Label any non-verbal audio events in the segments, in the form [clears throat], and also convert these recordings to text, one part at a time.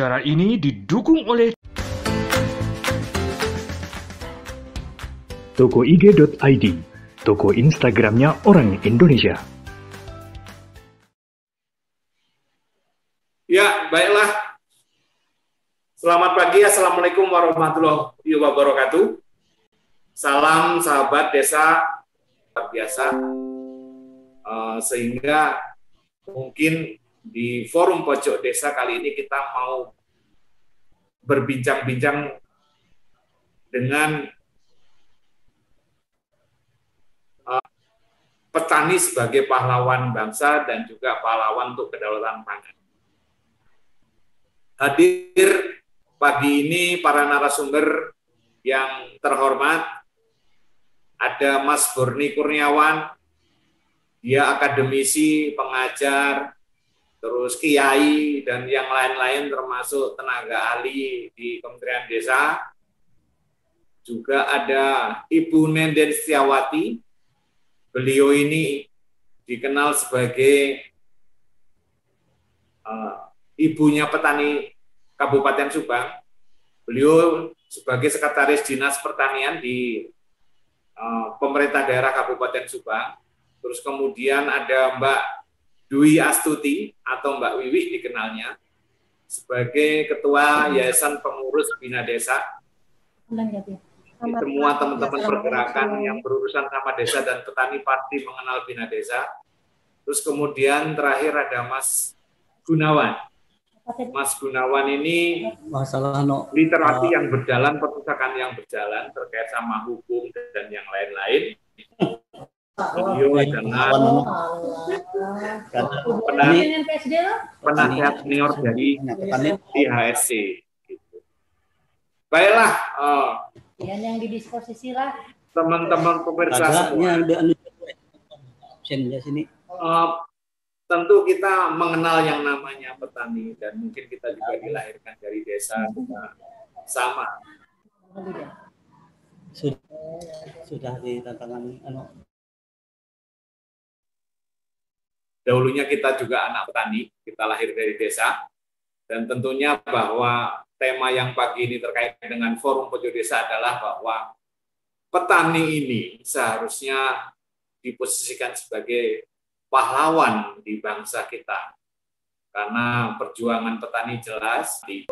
Acara ini didukung oleh Toko IG.id, toko Instagramnya orang Indonesia. Ya, baiklah. Selamat pagi, Assalamualaikum warahmatullahi wabarakatuh. Salam sahabat desa luar biasa. Uh, sehingga mungkin di forum pojok desa kali ini kita mau berbincang-bincang dengan uh, petani sebagai pahlawan bangsa dan juga pahlawan untuk kedaulatan pangan. Hadir pagi ini para narasumber yang terhormat, ada Mas Borni Kurniawan, dia akademisi, pengajar, terus kiai dan yang lain-lain termasuk tenaga ahli di Kementerian Desa. Juga ada Ibu Nenden Setiawati. Beliau ini dikenal sebagai uh, ibunya petani Kabupaten Subang. Beliau sebagai sekretaris Dinas Pertanian di uh, pemerintah daerah Kabupaten Subang. Terus kemudian ada Mbak Dwi Astuti atau Mbak Wiwi dikenalnya sebagai Ketua Yayasan Pengurus Bina Desa. Semua teman-teman pergerakan yang berurusan sama desa dan petani pasti mengenal Bina Desa. Terus kemudian terakhir ada Mas Gunawan. Mas Gunawan ini masalah no, literasi uh, yang berjalan, perpustakaan yang berjalan terkait sama hukum dan yang lain-lain beliau adalah penasihat senior dari IHSC. Gitu. Baiklah, uh, yang didisposisi lah. Teman-teman pemirsa semua. sini. Uh, tentu kita mengenal yang namanya petani dan mungkin kita juga dilahirkan dari desa kita sama. Sudah, sudah di tantangan Dahulunya kita juga anak petani, kita lahir dari desa, dan tentunya bahwa tema yang pagi ini terkait dengan forum pojok desa adalah bahwa petani ini seharusnya diposisikan sebagai pahlawan di bangsa kita. Karena perjuangan petani jelas di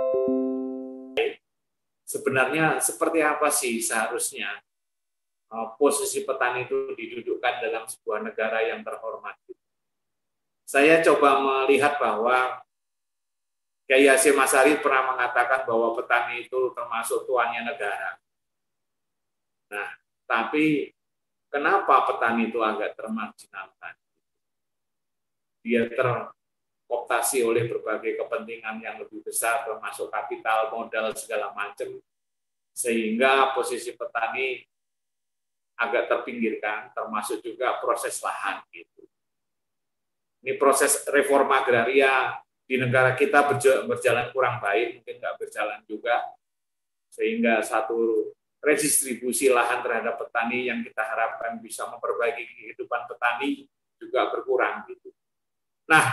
sebenarnya seperti apa sih seharusnya eh, posisi petani itu didudukkan dalam sebuah negara yang terhormat saya coba melihat bahwa Kiai Hasim Masari pernah mengatakan bahwa petani itu termasuk tuannya negara. Nah, tapi kenapa petani itu agak termarginalkan? Dia terkooptasi oleh berbagai kepentingan yang lebih besar, termasuk kapital, modal, segala macam, sehingga posisi petani agak terpinggirkan, termasuk juga proses lahan. Gitu ini proses reforma agraria di negara kita berjalan kurang baik, mungkin nggak berjalan juga, sehingga satu redistribusi lahan terhadap petani yang kita harapkan bisa memperbaiki kehidupan petani juga berkurang. Gitu. Nah,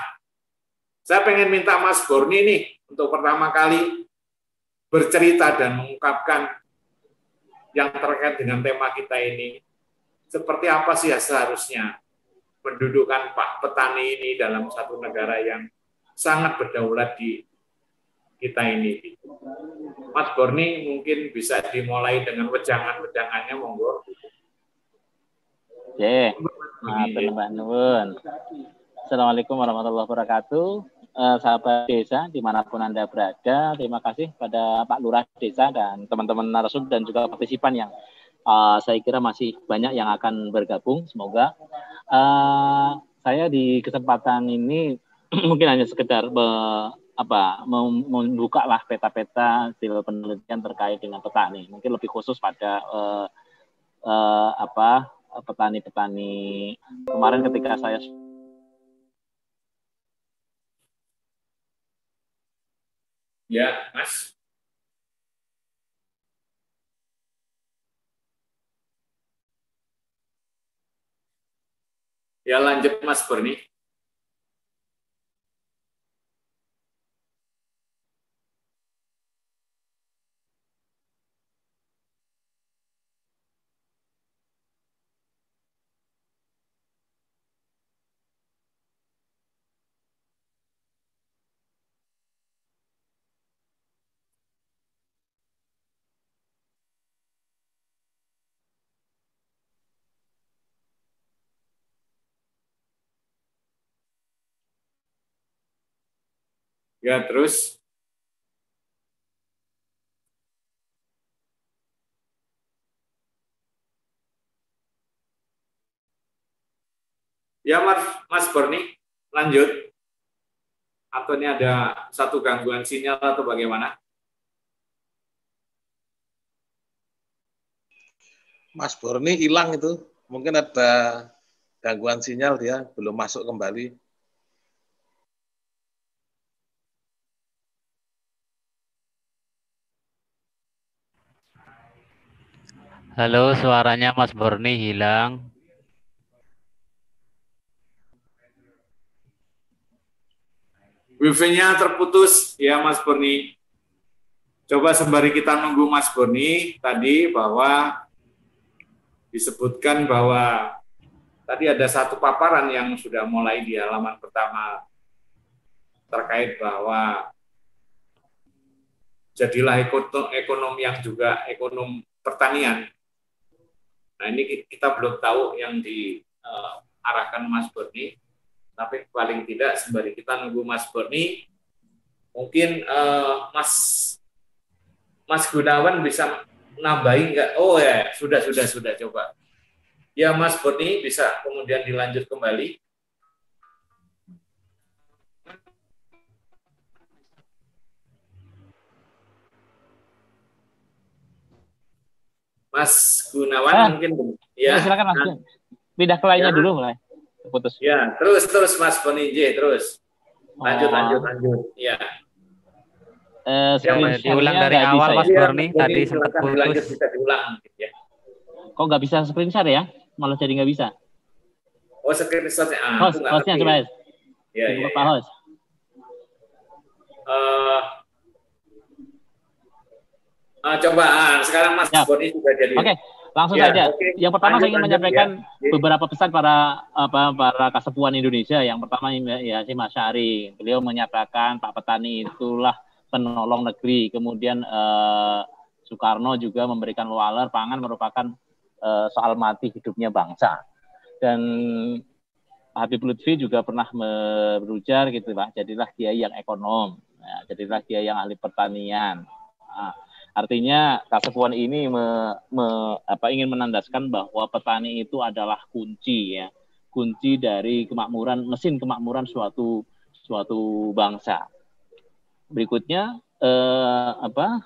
saya pengen minta Mas Borni nih untuk pertama kali bercerita dan mengungkapkan yang terkait dengan tema kita ini. Seperti apa sih ya seharusnya mendudukkan Pak petani ini dalam satu negara yang sangat berdaulat di kita ini. Mas Borni mungkin bisa dimulai dengan wejangan-wejangannya, monggo. Oke, Mbak Nuwun. Assalamualaikum warahmatullahi wabarakatuh. Eh, sahabat desa di mana pun Anda berada, terima kasih pada Pak Lurah Desa dan teman-teman narasumber dan juga partisipan yang uh, saya kira masih banyak yang akan bergabung. Semoga uh, saya di kesempatan ini [clears throat] mungkin hanya sekedar be, apa membuka lah peta-peta hasil penelitian terkait dengan petani. Mungkin lebih khusus pada uh, uh, apa petani-petani kemarin ketika saya Ya, Mas. Ya lanjut Mas Berni. Ya, terus Ya, Mas, Mas Borni, lanjut. Atau ini ada satu gangguan sinyal atau bagaimana? Mas Borni hilang itu. Mungkin ada gangguan sinyal dia belum masuk kembali. Halo, suaranya Mas Borni hilang. Wifi-nya terputus ya Mas Borni. Coba sembari kita nunggu Mas Borni tadi bahwa disebutkan bahwa tadi ada satu paparan yang sudah mulai di halaman pertama terkait bahwa jadilah ekonomi yang juga ekonom pertanian. Nah ini kita belum tahu yang diarahkan Mas Borni tapi paling tidak sembari kita nunggu Mas Borni, mungkin uh, Mas Mas Gunawan bisa nambahin nggak? Oh ya, sudah sudah sudah coba. Ya Mas Borni bisa kemudian dilanjut kembali. Mas Gunawan ah, mungkin ya. Silakan Mas. Nah, Pindah ke lainnya ya. dulu mulai putus. Ya, terus terus Mas Boninje, terus. Lanjut, oh. lanjut, lanjut. Ya. Eh, ya, diulang dari awal Mas ya, Borni tadi sempat putus. Lanjut, bisa diulang ya. Kok nggak bisa screenshot ya? Malah jadi nggak bisa. Oh, screenshotnya. Ah, host, hostnya coba. Ya, ya, Pak ya. host. Uh, uh, coba ah, sekarang Mas ya. Boni sudah jadi. Oke. Okay. Langsung ya, saja. Okay. Yang pertama saya ingin menyampaikan ya. beberapa pesan para apa para kasepuan Indonesia. Yang pertama ya si Mas Syari. Beliau menyatakan Pak Petani itulah penolong negeri. Kemudian eh, Soekarno juga memberikan waler pangan merupakan eh, soal mati hidupnya bangsa. Dan Habib Lutfi juga pernah berujar gitu Pak, jadilah kiai yang ekonom, ya, jadilah kiai yang ahli pertanian. Nah, Artinya kasepuan ini me, me, apa, ingin menandaskan bahwa petani itu adalah kunci ya, kunci dari kemakmuran mesin kemakmuran suatu suatu bangsa. Berikutnya eh, apa?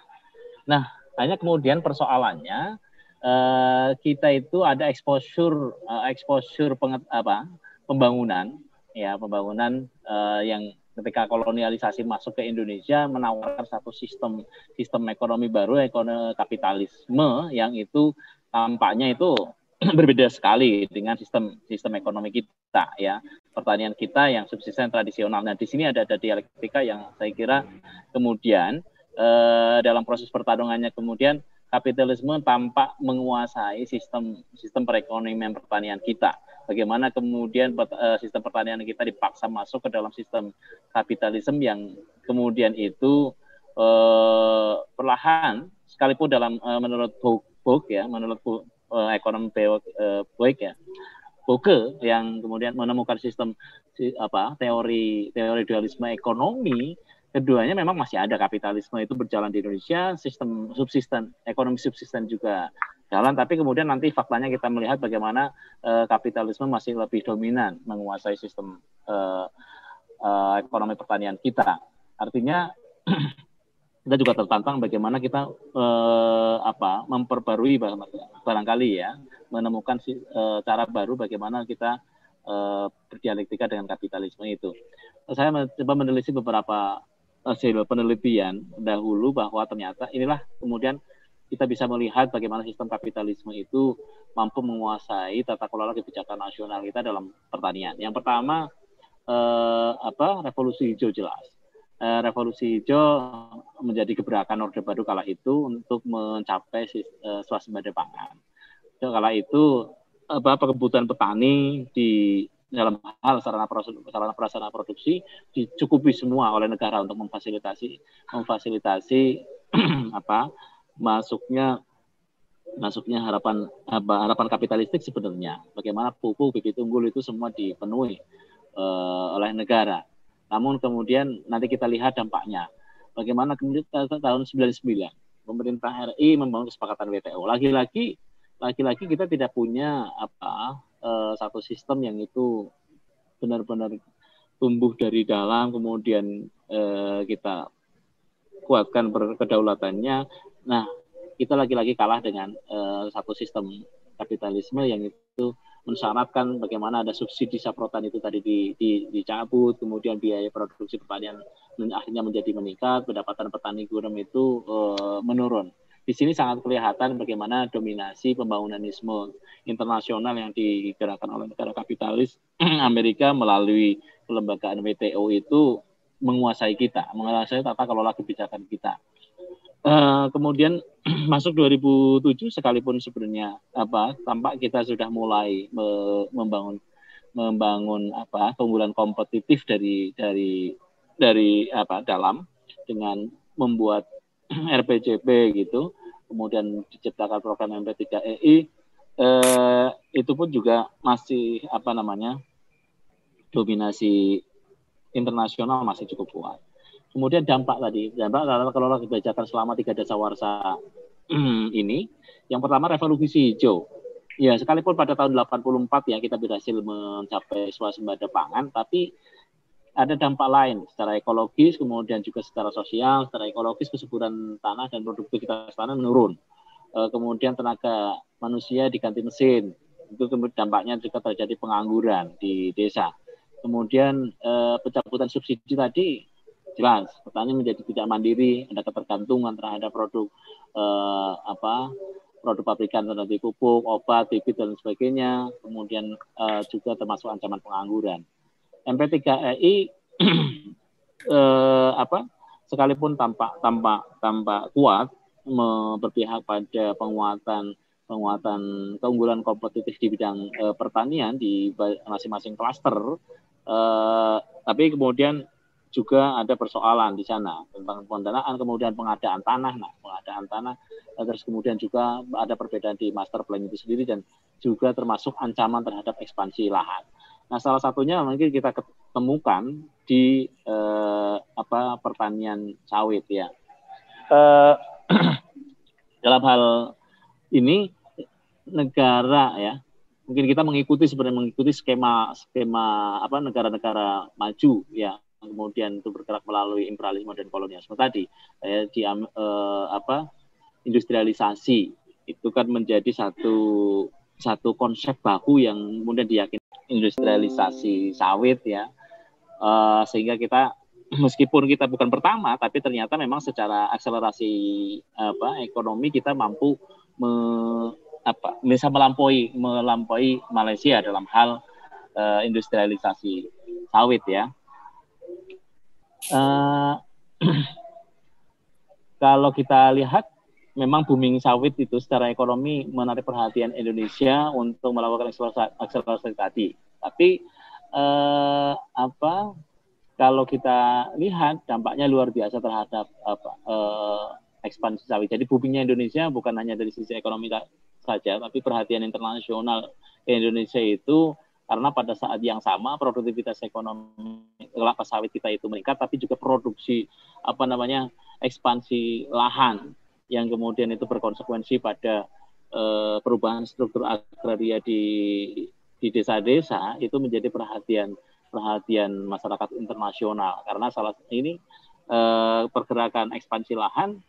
Nah, hanya kemudian persoalannya eh, kita itu ada exposure eh, exposure penget, apa? pembangunan ya, pembangunan eh, yang ketika kolonialisasi masuk ke Indonesia menawarkan satu sistem sistem ekonomi baru ekonomi kapitalisme yang itu tampaknya itu [clears throat] berbeda sekali dengan sistem sistem ekonomi kita ya pertanian kita yang subsisten tradisional. Nah di sini ada ada dialektika yang saya kira kemudian eh, dalam proses pertarungannya kemudian kapitalisme tampak menguasai sistem sistem perekonomian pertanian kita bagaimana kemudian eh, sistem pertanian kita dipaksa masuk ke dalam sistem kapitalisme yang kemudian itu eh, perlahan sekalipun dalam eh, menurut Book ya menurut eh, ekonom eh, Book ya Boke yang kemudian menemukan sistem si, apa teori teori dualisme ekonomi keduanya memang masih ada kapitalisme itu berjalan di Indonesia sistem subsisten ekonomi subsisten juga jalan. Tapi kemudian nanti faktanya kita melihat bagaimana uh, kapitalisme masih lebih dominan menguasai sistem uh, uh, ekonomi pertanian kita. Artinya [clears throat] kita juga tertantang bagaimana kita uh, apa memperbarui barangkali ya menemukan uh, cara baru bagaimana kita berdialektika dengan kapitalisme itu. Saya mencoba menelisik beberapa hasil penelitian dahulu bahwa ternyata inilah kemudian kita bisa melihat bagaimana sistem kapitalisme itu mampu menguasai tata kelola kebijakan nasional kita dalam pertanian. Yang pertama eh, apa revolusi hijau jelas. Eh, revolusi hijau menjadi gebrakan Orde Baru kala itu untuk mencapai eh, swasembada pangan. Kala itu apa kebutuhan petani di dalam hal sarana sarana prasarana produksi dicukupi semua oleh negara untuk memfasilitasi memfasilitasi [clears throat] apa masuknya masuknya harapan apa, harapan kapitalistik sebenarnya bagaimana pupuk bibit unggul itu semua dipenuhi uh, oleh negara Namun kemudian nanti kita lihat dampaknya. Bagaimana kemudian tahun 99 pemerintah RI membangun kesepakatan WTO. Lagi-lagi lagi-lagi kita tidak punya apa uh, satu sistem yang itu benar-benar tumbuh dari dalam kemudian uh, kita kuatkan kedaulatannya. Nah, kita lagi-lagi kalah dengan uh, satu sistem kapitalisme yang itu mensyaratkan bagaimana ada subsidi saprotan itu tadi di, di, dicabut, kemudian biaya produksi pertanian akhirnya menjadi meningkat, pendapatan petani gurem itu uh, menurun. Di sini sangat kelihatan bagaimana dominasi pembangunanisme internasional yang digerakkan oleh negara kapitalis [clears throat] Amerika melalui kelembagaan WTO itu menguasai kita, menguasai tata kelola kebijakan kita. Uh, kemudian [clears throat] masuk 2007 sekalipun sebenarnya apa tampak kita sudah mulai me membangun membangun apa keunggulan kompetitif dari dari dari apa dalam dengan membuat [clears throat] RPJP gitu kemudian diciptakan program MP3EI eh, itu pun juga masih apa namanya dominasi internasional masih cukup kuat Kemudian dampak tadi, dampak kalau kebijakan selama tiga desa warsa [clears throat] ini, yang pertama revolusi hijau. Ya, sekalipun pada tahun 84 ya kita berhasil mencapai swasembada pangan, tapi ada dampak lain secara ekologis, kemudian juga secara sosial, secara ekologis kesuburan tanah dan produktivitas tanah menurun. E, kemudian tenaga manusia diganti mesin, itu kemudian dampaknya juga terjadi pengangguran di desa. Kemudian e, pencabutan subsidi tadi jelas petani menjadi tidak mandiri ada ketergantungan terhadap produk eh, apa produk pabrikan seperti pupuk obat bibit dan sebagainya kemudian eh, juga termasuk ancaman pengangguran MP3EI [clears throat] eh, apa sekalipun tampak tampak tampak kuat berpihak pada penguatan penguatan keunggulan kompetitif di bidang eh, pertanian di masing-masing klaster eh, tapi kemudian juga ada persoalan di sana tentang pendanaan kemudian pengadaan tanah. Nah pengadaan tanah eh, terus kemudian juga ada perbedaan di master plan itu sendiri dan juga termasuk ancaman terhadap ekspansi lahan nah salah satunya mungkin kita ketemukan di eh, apa pertanian sawit ya. Eh, [clears throat] dalam hal ini negara ya. Mungkin kita mengikuti sebenarnya mengikuti skema skema apa negara-negara maju ya. Kemudian itu bergerak melalui imperialisme dan kolonialisme tadi. Eh, di eh, apa industrialisasi. Itu kan menjadi satu satu konsep baku yang kemudian diyakini industrialisasi sawit ya. Eh, sehingga kita [clears throat] meskipun kita bukan pertama tapi ternyata memang secara akselerasi apa ekonomi kita mampu me, apa bisa melampaui melampaui Malaysia dalam hal uh, industrialisasi sawit ya. Uh, [clears throat] kalau kita lihat memang booming sawit itu secara ekonomi menarik perhatian Indonesia untuk melakukan akselerasi, tadi. Tapi uh, apa kalau kita lihat dampaknya luar biasa terhadap apa uh, ekspansi sawit. Jadi boomingnya Indonesia bukan hanya dari sisi ekonomi saja, tapi perhatian internasional Indonesia itu karena pada saat yang sama produktivitas ekonomi kelapa sawit kita itu meningkat tapi juga produksi apa namanya ekspansi lahan yang kemudian itu berkonsekuensi pada eh, perubahan struktur agraria di di desa-desa itu menjadi perhatian perhatian masyarakat internasional. Karena salah ini eh, pergerakan ekspansi lahan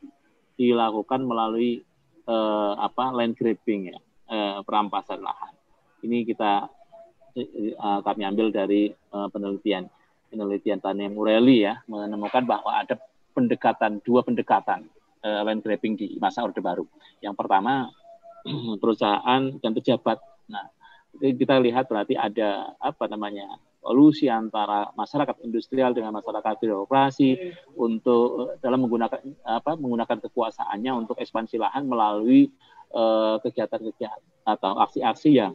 dilakukan melalui eh, apa land grabbing ya eh, perampasan lahan. Ini kita uh, kami ambil dari uh, penelitian penelitian Tania Mureli ya menemukan bahwa ada pendekatan dua pendekatan uh, land grabbing di masa Orde Baru. Yang pertama [clears throat] perusahaan dan pejabat. Nah, kita lihat berarti ada apa namanya solusi antara masyarakat industrial dengan masyarakat birokrasi untuk dalam menggunakan apa menggunakan kekuasaannya untuk ekspansi lahan melalui kegiatan-kegiatan uh, atau aksi-aksi yang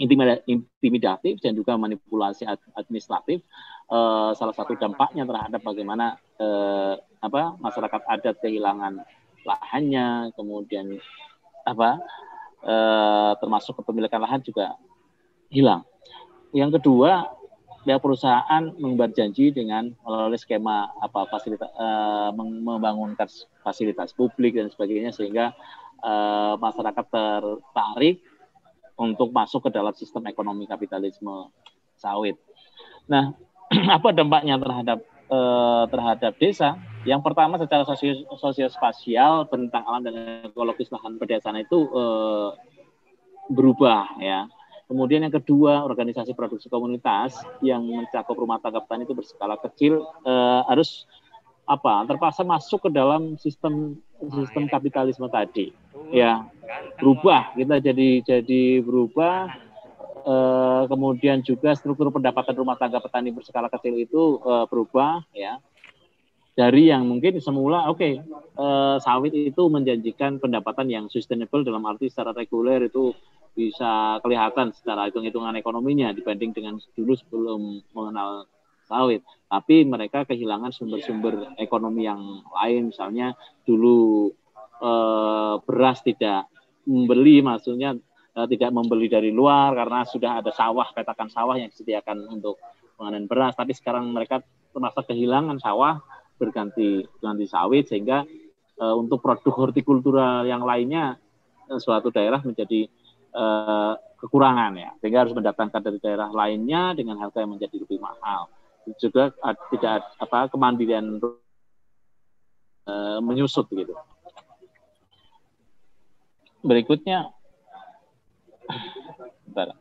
intimidatif dan juga manipulasi administratif uh, salah satu dampaknya terhadap bagaimana uh, apa masyarakat adat kehilangan lahannya kemudian apa uh, termasuk kepemilikan lahan juga hilang yang kedua pihak perusahaan membuat janji dengan melalui skema apa fasilitas uh, membangun fasilitas publik dan sebagainya sehingga uh, masyarakat tertarik untuk masuk ke dalam sistem ekonomi kapitalisme sawit. Nah, [laughs] apa dampaknya terhadap uh, terhadap desa? Yang pertama secara sosio, sosio bentang alam dan ekologis lahan pedesaan itu uh, berubah ya. Kemudian yang kedua, organisasi produksi komunitas yang mencakup rumah tangga petani itu berskala kecil eh, harus apa terpaksa masuk ke dalam sistem sistem kapitalisme tadi ya. Berubah kita jadi jadi berubah eh, kemudian juga struktur pendapatan rumah tangga petani berskala kecil itu eh, berubah ya dari yang mungkin semula oke okay, eh, sawit itu menjanjikan pendapatan yang sustainable dalam arti secara reguler itu bisa kelihatan secara hitung-hitungan ekonominya dibanding dengan dulu sebelum mengenal sawit. Tapi mereka kehilangan sumber-sumber ekonomi yang lain, misalnya dulu eh, beras tidak membeli, maksudnya tidak membeli dari luar karena sudah ada sawah, petakan sawah yang disediakan untuk penganan beras. Tapi sekarang mereka termasuk kehilangan sawah berganti ganti sawit sehingga eh, untuk produk hortikultura yang lainnya eh, suatu daerah menjadi uh, kekurangan ya. Sehingga harus mendatangkan dari daerah lainnya dengan harga yang menjadi lebih mahal. Juga tidak apa kemandirian uh, menyusut gitu. Berikutnya bentar.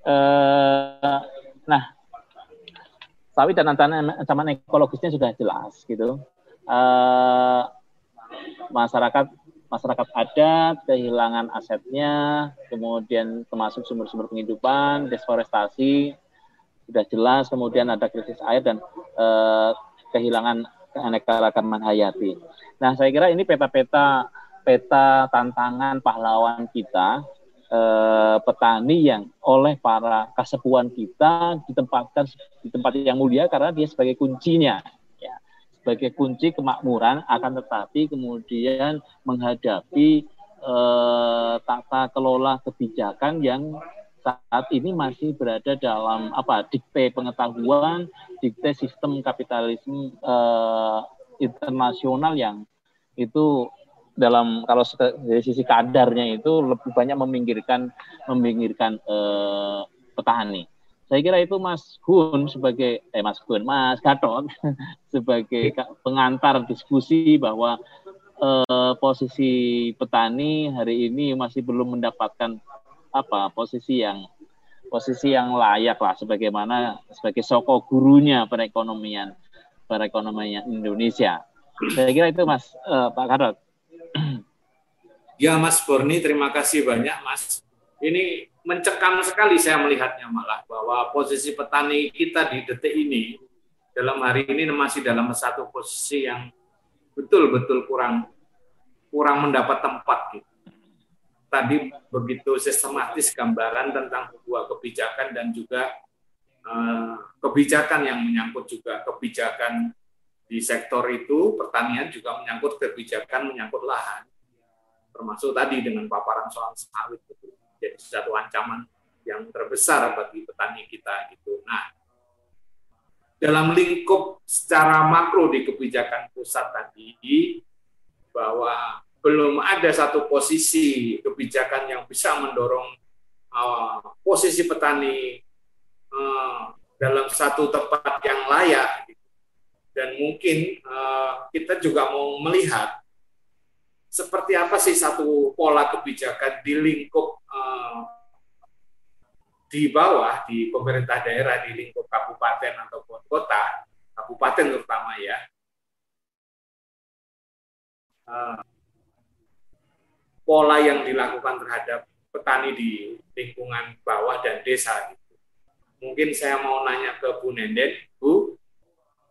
Uh, nah sawit dan ancaman ekologisnya sudah jelas gitu uh, masyarakat masyarakat adat kehilangan asetnya, kemudian termasuk sumber-sumber penghidupan, deforestasi, sudah jelas, kemudian ada krisis air dan eh, kehilangan keanekaragaman hayati. Nah, saya kira ini peta-peta peta tantangan pahlawan kita eh, petani yang oleh para kasepuan kita ditempatkan di tempat yang mulia karena dia sebagai kuncinya. Sebagai kunci kemakmuran akan tetapi kemudian menghadapi eh, tata kelola kebijakan yang saat ini masih berada dalam apa dikte pengetahuan, dikte sistem kapitalisme eh, internasional yang itu dalam kalau dari sisi kadarnya itu lebih banyak meminggirkan meminggirkan eh, petani. Saya kira itu Mas Gun sebagai eh Mas Gun, Mas Gatot [laughs] sebagai pengantar diskusi bahwa eh, posisi petani hari ini masih belum mendapatkan apa posisi yang posisi yang layak lah sebagaimana sebagai soko gurunya perekonomian perekonomian Indonesia. Saya kira itu Mas eh, Pak Gatot. Ya Mas Borni, terima kasih banyak Mas. Ini mencekam sekali saya melihatnya malah bahwa posisi petani kita di detik ini dalam hari ini masih dalam satu posisi yang betul-betul kurang kurang mendapat tempat gitu. Tadi begitu sistematis gambaran tentang sebuah kebijakan dan juga eh, kebijakan yang menyangkut juga kebijakan di sektor itu pertanian juga menyangkut kebijakan menyangkut lahan termasuk tadi dengan paparan soal sawit gitu jadi satu ancaman yang terbesar bagi petani kita gitu. Nah, dalam lingkup secara makro di kebijakan pusat tadi bahwa belum ada satu posisi kebijakan yang bisa mendorong uh, posisi petani uh, dalam satu tempat yang layak gitu. dan mungkin uh, kita juga mau melihat seperti apa sih satu pola kebijakan di lingkup uh, di bawah di pemerintah daerah di lingkup kabupaten ataupun kota kabupaten terutama ya? Uh, pola yang dilakukan terhadap petani di lingkungan bawah dan desa gitu. mungkin saya mau nanya ke Bu Nenden. Bu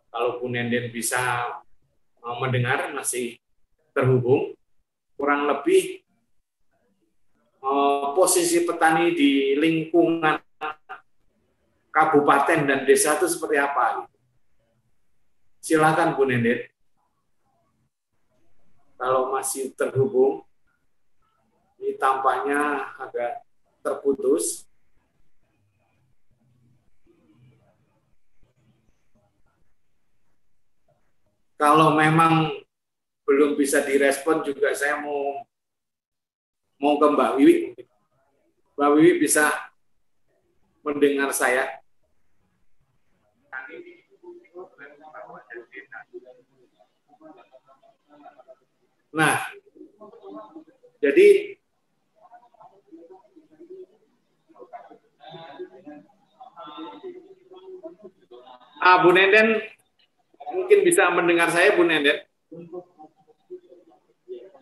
kalau Bu Nenden bisa uh, mendengar masih terhubung kurang lebih eh, posisi petani di lingkungan kabupaten dan desa itu seperti apa. Silakan Bu Nenek Kalau masih terhubung, ini tampaknya agak terputus. Kalau memang belum bisa direspon juga saya mau mau ke Mbak Wiwi. Mbak Wiwi bisa mendengar saya? Nah, jadi Ah, Bu Nenden mungkin bisa mendengar saya, Bu Nenden.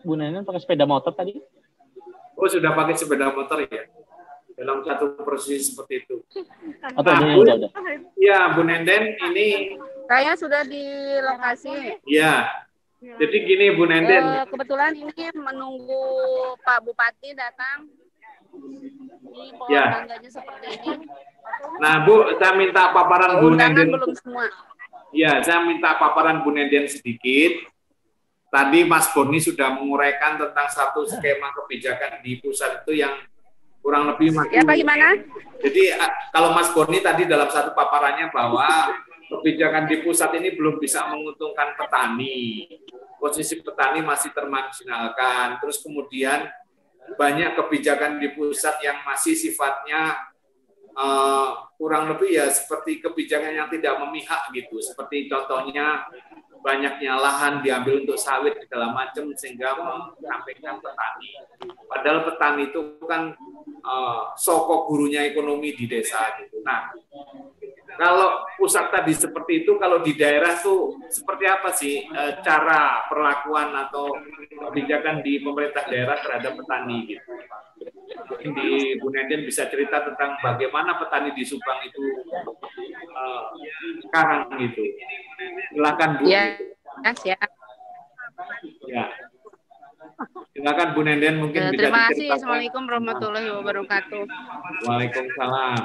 Bu Nenden pakai sepeda motor tadi? Oh, sudah pakai sepeda motor ya? Dalam satu posisi seperti itu. Oh, nah, Bu, ya, Bu Nenden, ini... Saya sudah di lokasi. Ya, jadi gini Bu Nenden. Uh, kebetulan ini menunggu Pak Bupati datang. Ini pohon ya. seperti ini. Nah Bu, saya minta paparan Bu Nenden. belum semua. Ya, saya minta paparan Bu Nenden sedikit. Tadi Mas Boni sudah menguraikan tentang satu skema kebijakan di pusat itu yang kurang lebih. Ya, bagaimana? Jadi kalau Mas Boni tadi dalam satu paparannya bahwa kebijakan di pusat ini belum bisa menguntungkan petani. Posisi petani masih termarginalkan. Terus kemudian banyak kebijakan di pusat yang masih sifatnya uh, kurang lebih ya seperti kebijakan yang tidak memihak gitu. Seperti contohnya banyaknya lahan diambil untuk sawit segala macam sehingga menyampaikan petani. Padahal petani itu kan uh, sokok gurunya ekonomi di desa gitu. Nah, kalau pusat tadi seperti itu, kalau di daerah tuh seperti apa sih e, cara perlakuan atau kebijakan di pemerintah daerah terhadap petani gitu? Mungkin di Bu Nenden bisa cerita tentang bagaimana petani di Subang itu e, sekarang gitu. Silakan Bu. Ya, ya. Ya. Silakan Bu Nenden mungkin ya, bisa Terima kasih. Assalamualaikum warahmatullahi wabarakatuh. Waalaikumsalam.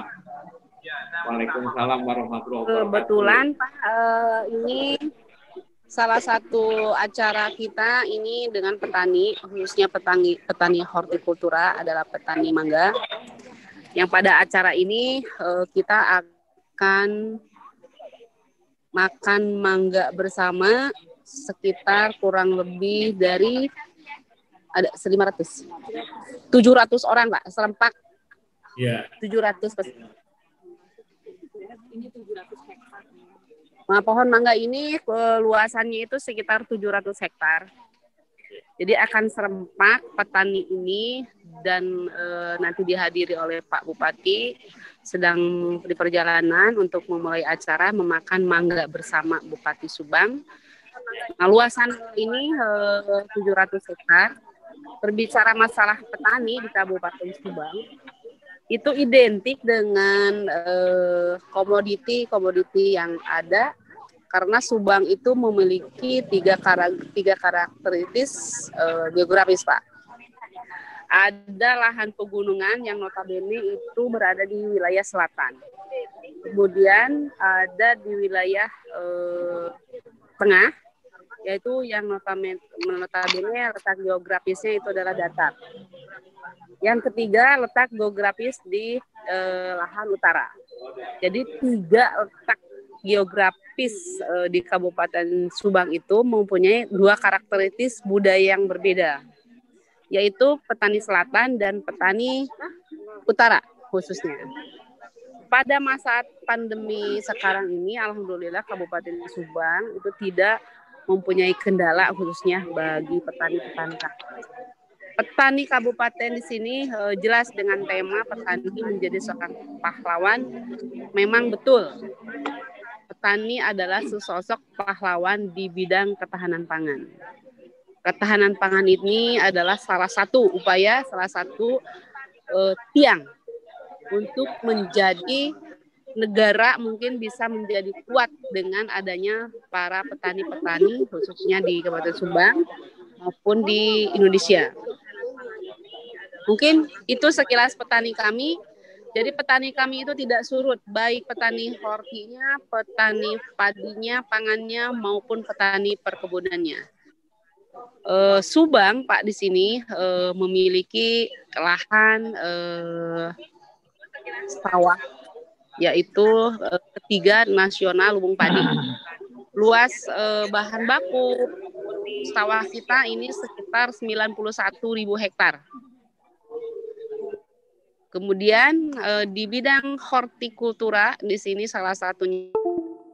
Waalaikumsalam warahmatullahi wabarakatuh. Kebetulan Pak uh, ini salah satu acara kita ini dengan petani khususnya petani petani hortikultura adalah petani mangga. Yang pada acara ini uh, kita akan makan mangga bersama sekitar kurang lebih dari ada 500 700 orang Pak serempak Ya. Yeah. 700 ini 700 hektar. Nah, pohon mangga ini luasannya itu sekitar 700 hektar. Jadi akan serempak petani ini dan e, nanti dihadiri oleh Pak Bupati sedang di perjalanan untuk memulai acara memakan mangga bersama Bupati Subang. Nah, luasan ini e, 700 hektar. Berbicara masalah petani di Kabupaten Subang, itu identik dengan eh, komoditi-komoditi uh, yang ada karena Subang itu memiliki tiga, karakter, tiga karakteristis uh, geografis Pak. Ada lahan pegunungan yang notabene itu berada di wilayah selatan. Kemudian ada di wilayah uh, tengah, yaitu yang notabene, letak geografisnya itu adalah datar. Yang ketiga letak geografis di eh, lahan utara. Jadi tiga letak geografis eh, di Kabupaten Subang itu mempunyai dua karakteristik budaya yang berbeda, yaitu petani selatan dan petani utara khususnya. Pada masa pandemi sekarang ini, alhamdulillah Kabupaten Subang itu tidak mempunyai kendala khususnya bagi petani-petani petani kabupaten di sini uh, jelas dengan tema petani menjadi seorang pahlawan memang betul petani adalah sesosok pahlawan di bidang ketahanan pangan. Ketahanan pangan ini adalah salah satu upaya, salah satu uh, tiang untuk menjadi negara mungkin bisa menjadi kuat dengan adanya para petani-petani khususnya di Kabupaten Subang maupun di Indonesia. Mungkin itu sekilas petani kami. Jadi petani kami itu tidak surut, baik petani hortinya, petani padinya, pangannya, maupun petani perkebunannya. Uh, Subang, Pak, di sini uh, memiliki lahan uh, sawah, yaitu uh, ketiga nasional lumbung padi. luas eh, bahan baku sawah kita ini sekitar 91 ribu hektar. Kemudian eh, di bidang hortikultura di sini salah satunya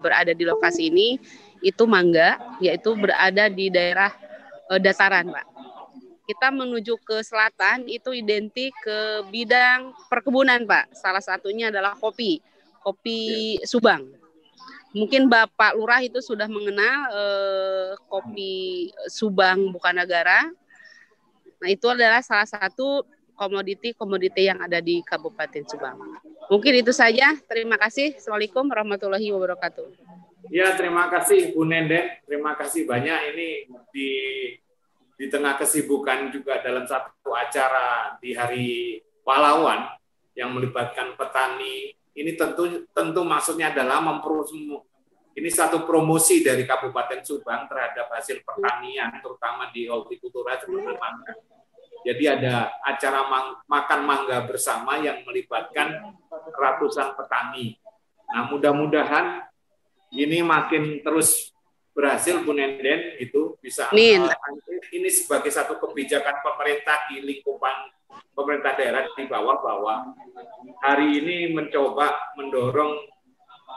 berada di lokasi ini itu mangga, yaitu berada di daerah eh, dataran, Pak. Kita menuju ke selatan itu identik ke bidang perkebunan, Pak. Salah satunya adalah kopi, kopi Subang mungkin Bapak Lurah itu sudah mengenal eh, kopi Subang Bukanagara. Nah, itu adalah salah satu komoditi-komoditi yang ada di Kabupaten Subang. Mungkin itu saja. Terima kasih. Assalamualaikum warahmatullahi wabarakatuh. Ya, terima kasih Bu Nenden. Terima kasih banyak ini di di tengah kesibukan juga dalam satu acara di hari pahlawan yang melibatkan petani ini tentu tentu maksudnya adalah mempromo ini satu promosi dari Kabupaten Subang terhadap hasil pertanian terutama di hortikultura seperti mangga. Jadi ada acara mang, makan mangga bersama yang melibatkan ratusan petani. Nah, mudah-mudahan ini makin terus berhasil Bu Nenden itu bisa Min. ini sebagai satu kebijakan pemerintah di lingkupan pemerintah daerah di bawah bahwa hari ini mencoba mendorong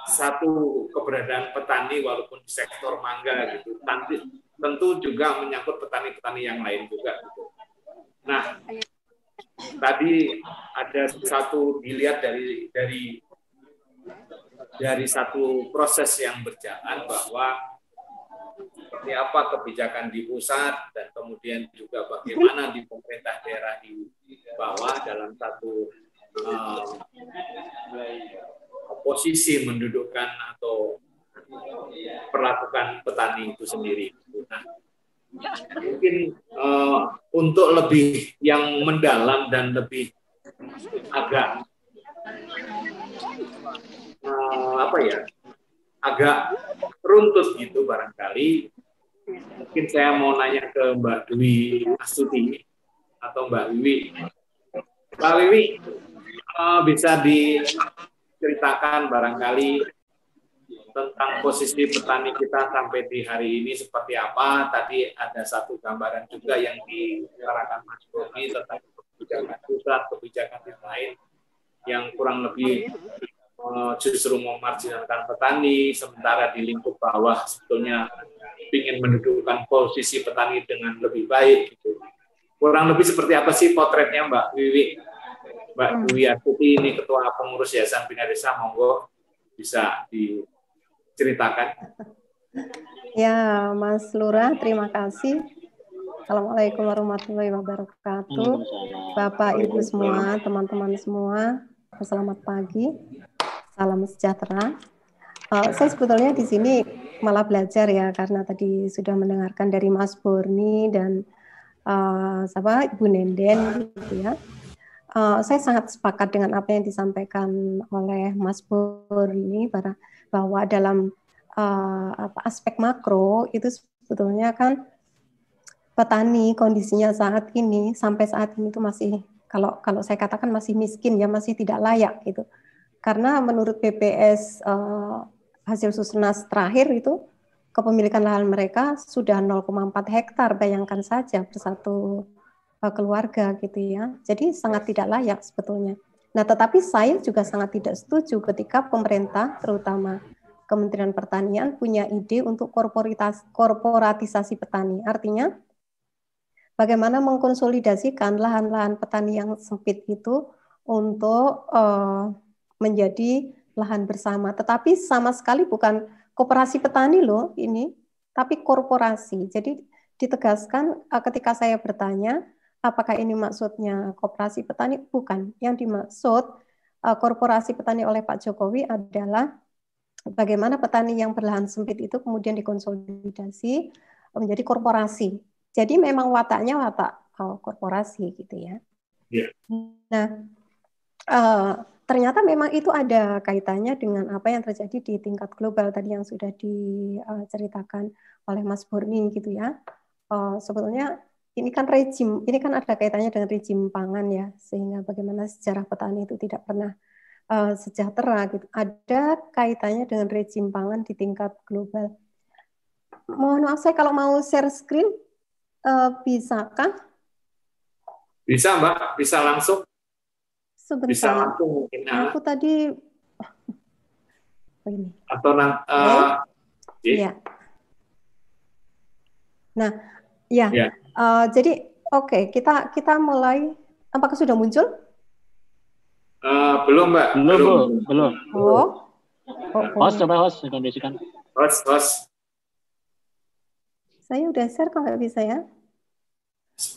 satu keberadaan petani walaupun di sektor mangga gitu. Nanti tentu juga menyangkut petani-petani yang lain juga gitu. Nah, tadi ada satu dilihat dari dari dari satu proses yang berjalan bahwa seperti apa kebijakan di pusat dan kemudian juga bagaimana di pemerintah daerah di bawah dalam satu uh, posisi mendudukkan atau perlakukan petani itu sendiri. Nah, mungkin uh, untuk lebih yang mendalam dan lebih agak uh, apa ya agak runtut gitu barangkali. Mungkin saya mau nanya ke Mbak Dwi Astuti atau Mbak Wiwi. Mbak Wiwi uh, bisa diceritakan barangkali tentang posisi petani kita sampai di hari ini seperti apa. Tadi ada satu gambaran juga yang diutarakan Mas Bobi tentang kebijakan pusat, kebijakan yang lain yang kurang lebih uh, justru memarjinalkan petani, sementara di lingkup bawah sebetulnya ingin mendudukkan posisi petani dengan lebih baik. Gitu. Kurang lebih seperti apa sih potretnya Mbak Wiwi? Mbak hmm. Wiwi Akuti ini Ketua Pengurus Yayasan Bina Desa, monggo bisa di ceritakan. Ya, Mas Lurah, terima kasih. Assalamualaikum warahmatullahi wabarakatuh. Bapak, Ibu semua, teman-teman semua, selamat pagi. Salam sejahtera. Uh, saya sebetulnya di sini malah belajar ya karena tadi sudah mendengarkan dari Mas Burni dan uh, siapa Ibu Nenden gitu ya. Uh, saya sangat sepakat dengan apa yang disampaikan oleh Mas Burni para bahwa dalam uh, aspek makro itu sebetulnya kan petani kondisinya saat ini sampai saat ini itu masih kalau kalau saya katakan masih miskin ya masih tidak layak gitu. Karena menurut BPS uh, hasil susunas terakhir itu kepemilikan lahan mereka sudah 0,4 hektar bayangkan saja bersatu uh, keluarga gitu ya. Jadi sangat tidak layak sebetulnya nah tetapi saya juga sangat tidak setuju ketika pemerintah terutama Kementerian Pertanian punya ide untuk korporitas, korporatisasi petani. Artinya, bagaimana mengkonsolidasikan lahan-lahan petani yang sempit itu untuk uh, menjadi lahan bersama. Tetapi sama sekali bukan koperasi petani loh ini, tapi korporasi. Jadi ditegaskan uh, ketika saya bertanya, apakah ini maksudnya koperasi petani? Bukan. Yang dimaksud uh, korporasi petani oleh Pak Jokowi adalah bagaimana petani yang berlahan sempit itu kemudian dikonsolidasi menjadi korporasi. Jadi memang wataknya watak oh, korporasi gitu ya. Yeah. Nah, uh, ternyata memang itu ada kaitannya dengan apa yang terjadi di tingkat global tadi yang sudah diceritakan oleh Mas Burni gitu ya. Uh, sebetulnya ini kan rejim, ini kan ada kaitannya dengan rejim pangan ya, sehingga bagaimana sejarah petani itu tidak pernah uh, sejahtera gitu. Ada kaitannya dengan rejim pangan di tingkat global. mohon maaf saya kalau mau share screen uh, bisakah? Bisa Mbak, bisa langsung. Sebentar. Bisa langsung mungkin. Ya. Aku tadi oh, ini. Atau nanti uh, Iya. Nah, ya. ya. Uh, jadi oke, okay, kita kita mulai. Apakah sudah muncul? Uh, belum, Mbak. Belum, belum. belum. Oh. oh. Host, coba host, kondisikan. Host, host. Saya udah share kalau nggak bisa ya.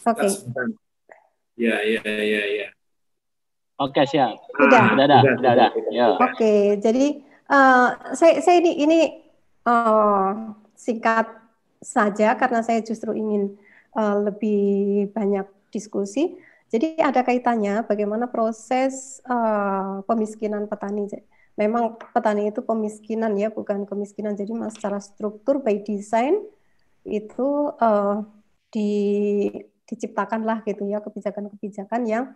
Oke. Okay. Ya, ya, ya, ya. Oke, siap. Sudah. Sudah, sudah, sudah. sudah. Ya. Oke, okay, jadi uh, saya saya ini ini uh, singkat saja karena saya justru ingin uh, lebih banyak diskusi. Jadi ada kaitannya bagaimana proses uh, pemiskinan petani. Memang petani itu pemiskinan ya, bukan kemiskinan. Jadi secara struktur by design itu uh, di, diciptakanlah gitu ya kebijakan-kebijakan yang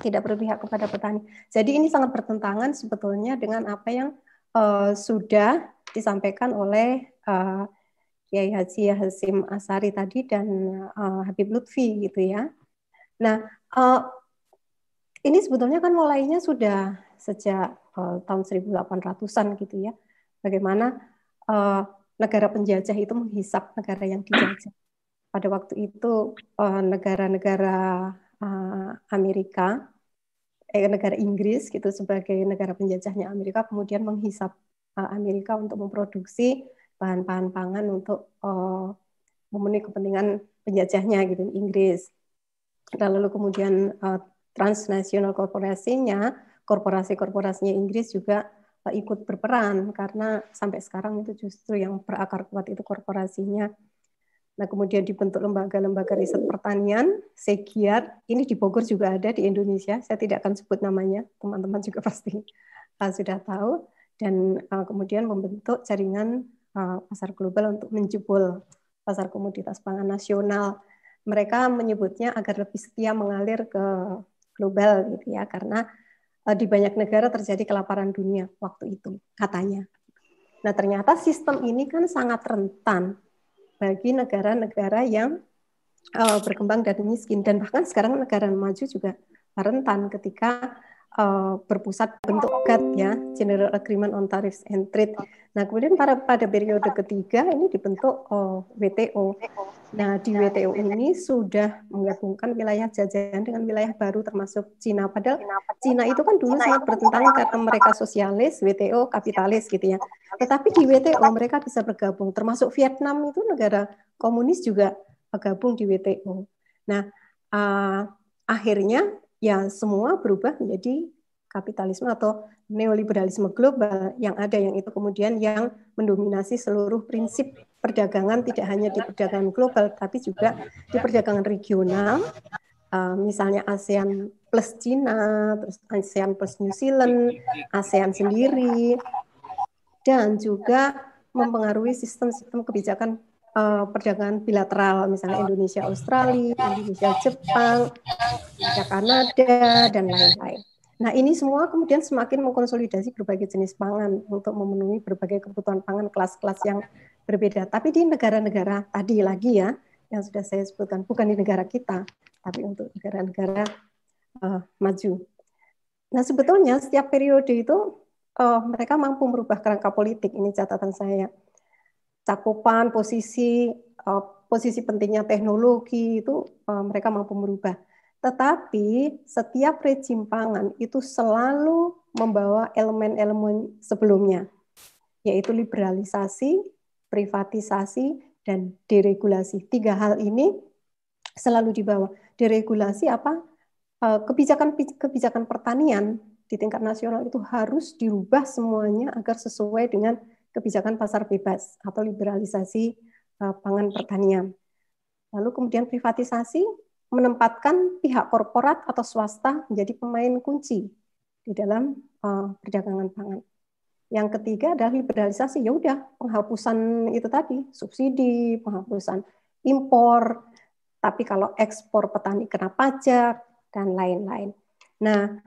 tidak berpihak kepada petani. Jadi ini sangat bertentangan sebetulnya dengan apa yang uh, sudah disampaikan oleh uh, Kiai Haji Hasim Asari tadi dan uh, Habib Lutfi gitu ya. Nah, uh, ini sebetulnya kan mulainya sudah sejak uh, tahun 1800-an gitu ya. Bagaimana uh, negara penjajah itu menghisap negara yang dijajah. Pada waktu itu negara-negara uh, Amerika, eh, negara Inggris gitu sebagai negara penjajahnya Amerika kemudian menghisap uh, Amerika untuk memproduksi bahan-bahan pangan untuk uh, memenuhi kepentingan penjajahnya gitu Inggris. Lalu kemudian uh, transnasional korporasinya, korporasi-korporasinya Inggris juga uh, ikut berperan karena sampai sekarang itu justru yang berakar kuat itu korporasinya. Nah, kemudian dibentuk lembaga-lembaga riset pertanian, Segiat, ini di Bogor juga ada di Indonesia, saya tidak akan sebut namanya, teman-teman juga [laughs] pasti uh, sudah tahu, dan uh, kemudian membentuk jaringan pasar global untuk menjebol pasar komoditas pangan nasional mereka menyebutnya agar lebih setia mengalir ke global gitu ya karena uh, di banyak negara terjadi kelaparan dunia waktu itu katanya. Nah, ternyata sistem ini kan sangat rentan bagi negara-negara yang uh, berkembang dan miskin dan bahkan sekarang negara maju juga rentan ketika uh, berpusat bentuk GATT ya, General Agreement on Tariffs and Trade. Nah, kemudian pada pada periode ketiga ini dibentuk uh, WTO. Nah, di WTO ini sudah menggabungkan wilayah jajahan dengan wilayah baru termasuk Cina. Padahal Cina itu kan dulu sangat bertentangan karena mereka sosialis, WTO kapitalis gitu ya. Tetapi di WTO mereka bisa bergabung, termasuk Vietnam itu negara komunis juga bergabung di WTO. Nah, uh, akhirnya ya semua berubah menjadi kapitalisme atau neoliberalisme global yang ada yang itu kemudian yang mendominasi seluruh prinsip perdagangan tidak hanya di perdagangan global tapi juga di perdagangan regional. Uh, misalnya ASEAN plus Cina terus ASEAN plus New Zealand ASEAN sendiri. Dan juga mempengaruhi sistem-sistem kebijakan uh, perdagangan bilateral, misalnya Indonesia Australia, Indonesia Jepang, Indonesia Kanada, dan lain-lain. Nah, ini semua kemudian semakin mengkonsolidasi berbagai jenis pangan untuk memenuhi berbagai kebutuhan pangan kelas-kelas yang berbeda. Tapi di negara-negara tadi lagi ya, yang sudah saya sebutkan, bukan di negara kita, tapi untuk negara-negara uh, maju. Nah, sebetulnya setiap periode itu uh, mereka mampu merubah kerangka politik. Ini catatan saya cakupan posisi uh, posisi pentingnya teknologi itu uh, mereka mampu merubah. Tetapi setiap rejim pangan itu selalu membawa elemen-elemen sebelumnya, yaitu liberalisasi, privatisasi, dan deregulasi. Tiga hal ini selalu dibawa. Deregulasi apa? Kebijakan-kebijakan pertanian di tingkat nasional itu harus dirubah semuanya agar sesuai dengan kebijakan pasar bebas atau liberalisasi uh, pangan pertanian. Lalu kemudian privatisasi menempatkan pihak korporat atau swasta menjadi pemain kunci di dalam uh, perdagangan pangan. Yang ketiga adalah liberalisasi, ya udah penghapusan itu tadi, subsidi, penghapusan impor, tapi kalau ekspor petani kena pajak dan lain-lain. Nah,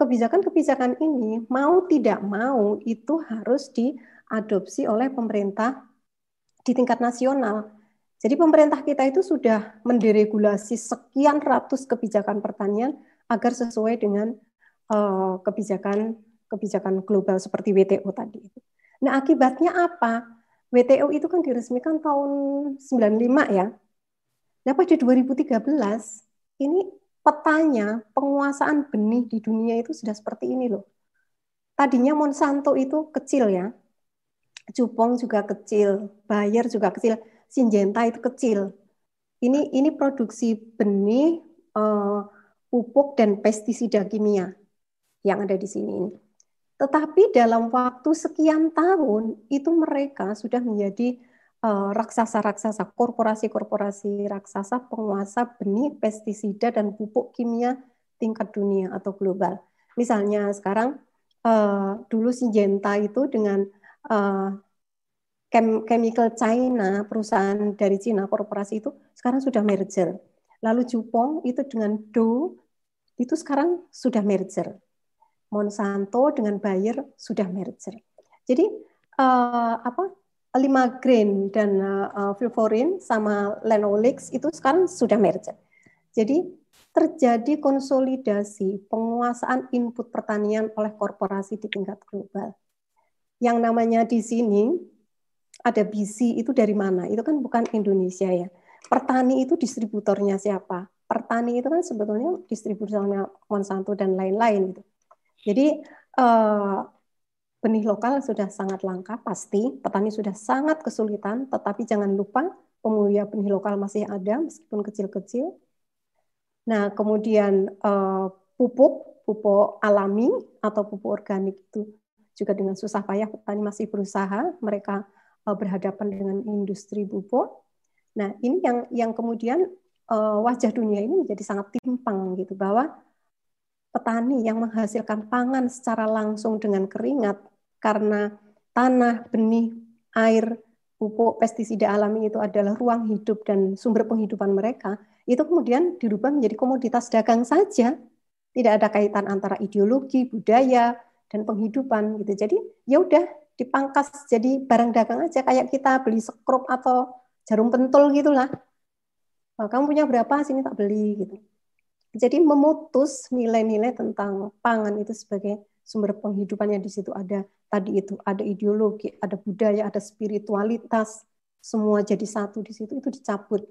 kebijakan-kebijakan ini mau tidak mau itu harus di adopsi oleh pemerintah di tingkat nasional. Jadi pemerintah kita itu sudah menderegulasi sekian ratus kebijakan pertanian agar sesuai dengan uh, kebijakan kebijakan global seperti WTO tadi. Nah akibatnya apa? WTO itu kan diresmikan tahun 95 ya. Nah pada 2013 ini petanya penguasaan benih di dunia itu sudah seperti ini loh. Tadinya Monsanto itu kecil ya, Jupong juga kecil, Bayer juga kecil, Syngenta itu kecil. Ini ini produksi benih, uh, pupuk dan pestisida kimia yang ada di sini. Tetapi dalam waktu sekian tahun itu mereka sudah menjadi eh, raksasa-raksasa, korporasi-korporasi raksasa penguasa benih, pestisida dan pupuk kimia tingkat dunia atau global. Misalnya sekarang uh, dulu Syngenta itu dengan uh, Chemical China, perusahaan dari Cina, korporasi itu sekarang sudah merger. Lalu Jupong itu dengan Do itu sekarang sudah merger. Monsanto dengan Bayer sudah merger. Jadi uh, apa lima grain dan uh, sama Lenolix itu sekarang sudah merger. Jadi terjadi konsolidasi penguasaan input pertanian oleh korporasi di tingkat global. Yang namanya di sini ada BC itu dari mana? Itu kan bukan Indonesia ya. Petani itu distributornya siapa? Petani itu kan sebetulnya distributornya Monsanto dan lain-lain gitu. Jadi eh, benih lokal sudah sangat langka pasti, petani sudah sangat kesulitan, tetapi jangan lupa pemulia benih lokal masih ada meskipun kecil-kecil. Nah, kemudian eh, pupuk, pupuk alami atau pupuk organik itu juga dengan susah payah petani masih berusaha, mereka eh, berhadapan dengan industri pupuk. Nah, ini yang yang kemudian eh, wajah dunia ini menjadi sangat timpang gitu bahwa petani yang menghasilkan pangan secara langsung dengan keringat karena tanah, benih, air, pupuk, pestisida alami itu adalah ruang hidup dan sumber penghidupan mereka, itu kemudian dirubah menjadi komoditas dagang saja. Tidak ada kaitan antara ideologi, budaya, dan penghidupan gitu. Jadi ya udah dipangkas jadi barang dagang aja kayak kita beli sekrup atau jarum pentul gitulah. Kamu punya berapa sini tak beli gitu. Jadi memutus nilai-nilai tentang pangan itu sebagai sumber penghidupan yang di situ ada tadi itu ada ideologi, ada budaya, ada spiritualitas, semua jadi satu di situ itu dicabut,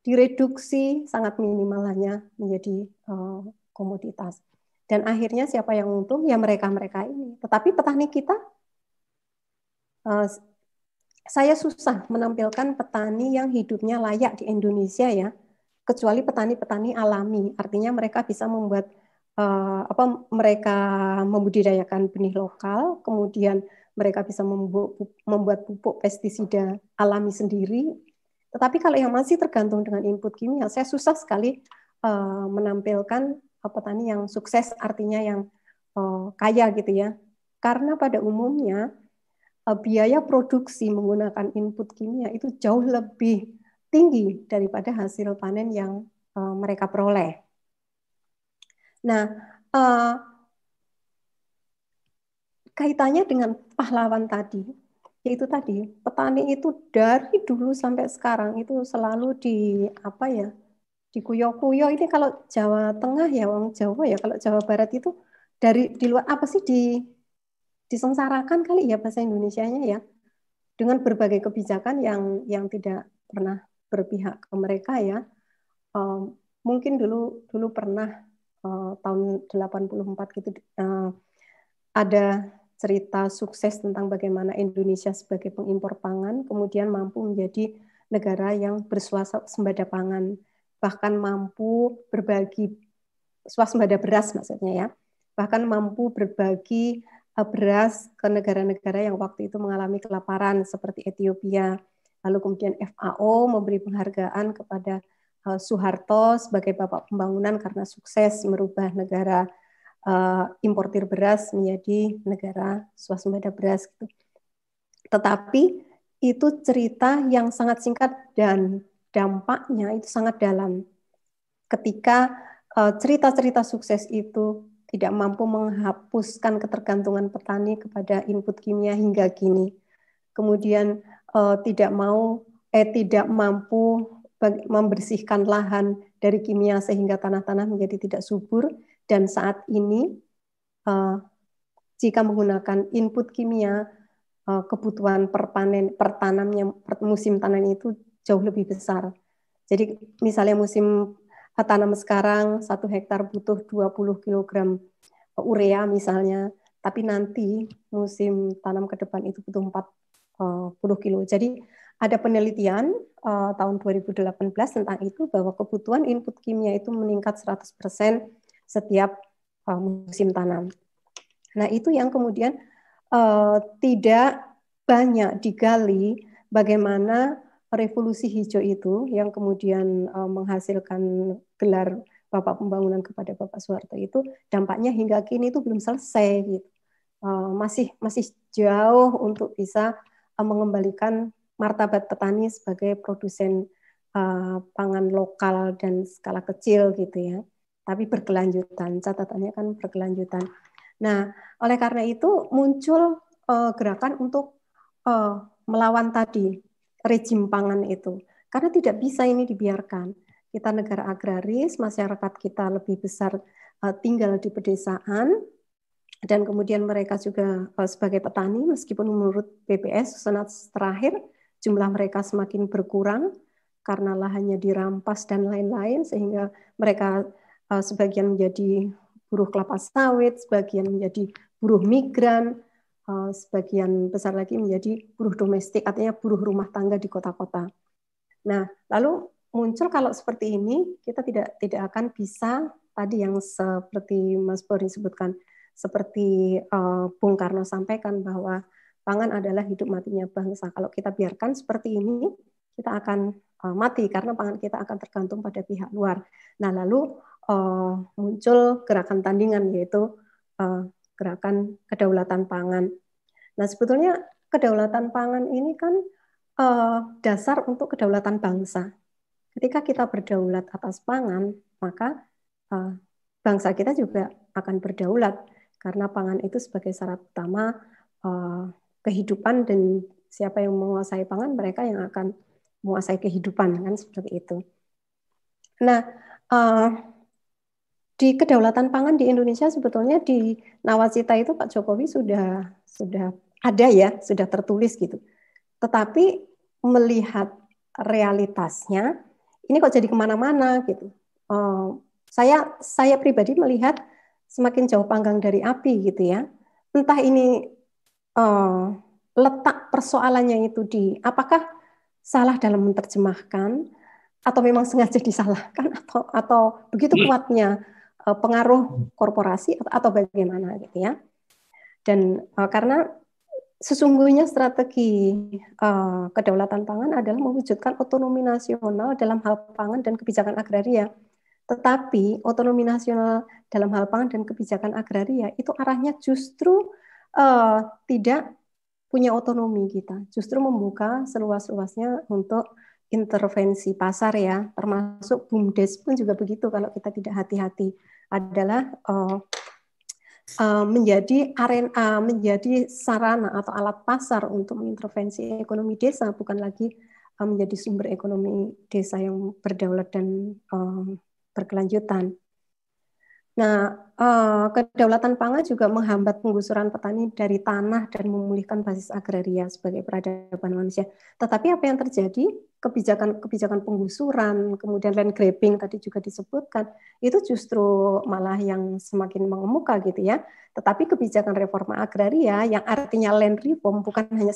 direduksi sangat minimal hanya menjadi uh, komoditas. Dan akhirnya siapa yang untung? Ya mereka-mereka ini. Tetapi petani kita, uh, saya susah menampilkan petani yang hidupnya layak di Indonesia ya kecuali petani-petani alami. Artinya mereka bisa membuat uh, apa mereka membudidayakan benih lokal, kemudian mereka bisa membuat, pupuk pestisida alami sendiri. Tetapi kalau yang masih tergantung dengan input kimia, saya susah sekali uh, menampilkan petani yang sukses, artinya yang uh, kaya gitu ya. Karena pada umumnya uh, biaya produksi menggunakan input kimia itu jauh lebih tinggi daripada hasil panen yang uh, mereka peroleh. Nah, kaitannya dengan pahlawan tadi, yaitu tadi petani itu dari dulu sampai sekarang itu selalu di apa ya di kuyo-kuyo ini kalau Jawa Tengah ya orang Jawa ya kalau Jawa Barat itu dari di luar apa sih di disengsarakan kali ya bahasa Indonesianya ya dengan berbagai kebijakan yang yang tidak pernah berpihak ke mereka ya. Um, mungkin dulu dulu pernah uh, tahun 84 gitu uh, ada cerita sukses tentang bagaimana Indonesia sebagai pengimpor pangan kemudian mampu menjadi negara yang bersuasembada pangan bahkan mampu berbagi swasembada beras maksudnya ya bahkan mampu berbagi beras ke negara-negara yang waktu itu mengalami kelaparan seperti Ethiopia lalu kemudian FAO memberi penghargaan kepada uh, Soeharto sebagai bapak pembangunan karena sukses merubah negara uh, importir beras menjadi negara swasembada beras gitu. Tetapi itu cerita yang sangat singkat dan dampaknya itu sangat dalam. Ketika uh, cerita-cerita sukses itu tidak mampu menghapuskan ketergantungan petani kepada input kimia hingga kini. Kemudian uh, tidak mau eh tidak mampu membersihkan lahan dari kimia sehingga tanah-tanah menjadi tidak subur dan saat ini uh, jika menggunakan input kimia uh, kebutuhan perpanen pertanamnya per musim tanam itu jauh lebih besar. Jadi misalnya musim tanam sekarang satu hektar butuh 20 kg urea misalnya, tapi nanti musim tanam ke depan itu butuh 40 kilo. Jadi ada penelitian uh, tahun 2018 tentang itu bahwa kebutuhan input kimia itu meningkat 100% setiap uh, musim tanam. Nah, itu yang kemudian uh, tidak banyak digali bagaimana revolusi hijau itu yang kemudian uh, menghasilkan gelar Bapak Pembangunan kepada Bapak Soeharto itu dampaknya hingga kini itu belum selesai gitu. Uh, masih masih jauh untuk bisa uh, mengembalikan martabat petani sebagai produsen pangan lokal dan skala kecil gitu ya. Tapi berkelanjutan, catatannya kan berkelanjutan. Nah, oleh karena itu muncul gerakan untuk melawan tadi rejim pangan itu. Karena tidak bisa ini dibiarkan. Kita negara agraris, masyarakat kita lebih besar uh, tinggal di pedesaan, dan kemudian mereka juga uh, sebagai petani, meskipun menurut BPS senat terakhir jumlah mereka semakin berkurang karena lahannya dirampas dan lain-lain, sehingga mereka uh, sebagian menjadi buruh kelapa sawit, sebagian menjadi buruh migran, sebagian besar lagi menjadi buruh domestik, artinya buruh rumah tangga di kota-kota. Nah, lalu muncul kalau seperti ini, kita tidak tidak akan bisa tadi yang seperti Mas Bori sebutkan, seperti uh, Bung Karno sampaikan bahwa pangan adalah hidup matinya bangsa. Kalau kita biarkan seperti ini, kita akan uh, mati karena pangan kita akan tergantung pada pihak luar. Nah, lalu muncul gerakan tandingan yaitu gerakan kedaulatan pangan. Nah, sebetulnya kedaulatan pangan ini kan uh, dasar untuk kedaulatan bangsa. Ketika kita berdaulat atas pangan, maka uh, bangsa kita juga akan berdaulat karena pangan itu sebagai syarat utama uh, kehidupan dan siapa yang menguasai pangan mereka yang akan menguasai kehidupan kan seperti itu. Nah, uh, di kedaulatan pangan di Indonesia sebetulnya di nawacita itu Pak Jokowi sudah sudah ada ya, sudah tertulis gitu. Tetapi melihat realitasnya, ini kok jadi ke mana-mana gitu. Uh, saya saya pribadi melihat semakin jauh panggang dari api gitu ya. Entah ini uh, letak persoalannya itu di apakah salah dalam menerjemahkan atau memang sengaja disalahkan atau atau begitu kuatnya uh, pengaruh korporasi atau, atau bagaimana gitu ya. Dan uh, karena sesungguhnya strategi uh, kedaulatan pangan adalah mewujudkan otonomi nasional dalam hal pangan dan kebijakan agraria. Tetapi otonomi nasional dalam hal pangan dan kebijakan agraria itu arahnya justru uh, tidak punya otonomi kita, justru membuka seluas-luasnya untuk intervensi pasar ya, termasuk BUMDes pun juga begitu kalau kita tidak hati-hati adalah uh, uh, menjadi arena, menjadi sarana atau alat pasar untuk mengintervensi ekonomi desa, bukan lagi uh, menjadi sumber ekonomi desa yang berdaulat dan uh, berkelanjutan. Nah, kedaulatan pangan juga menghambat penggusuran petani dari tanah dan memulihkan basis agraria sebagai peradaban manusia. Tetapi apa yang terjadi? kebijakan-kebijakan penggusuran, kemudian land grabbing tadi juga disebutkan, itu justru malah yang semakin mengemuka gitu ya. Tetapi kebijakan reforma agraria yang artinya land reform bukan hanya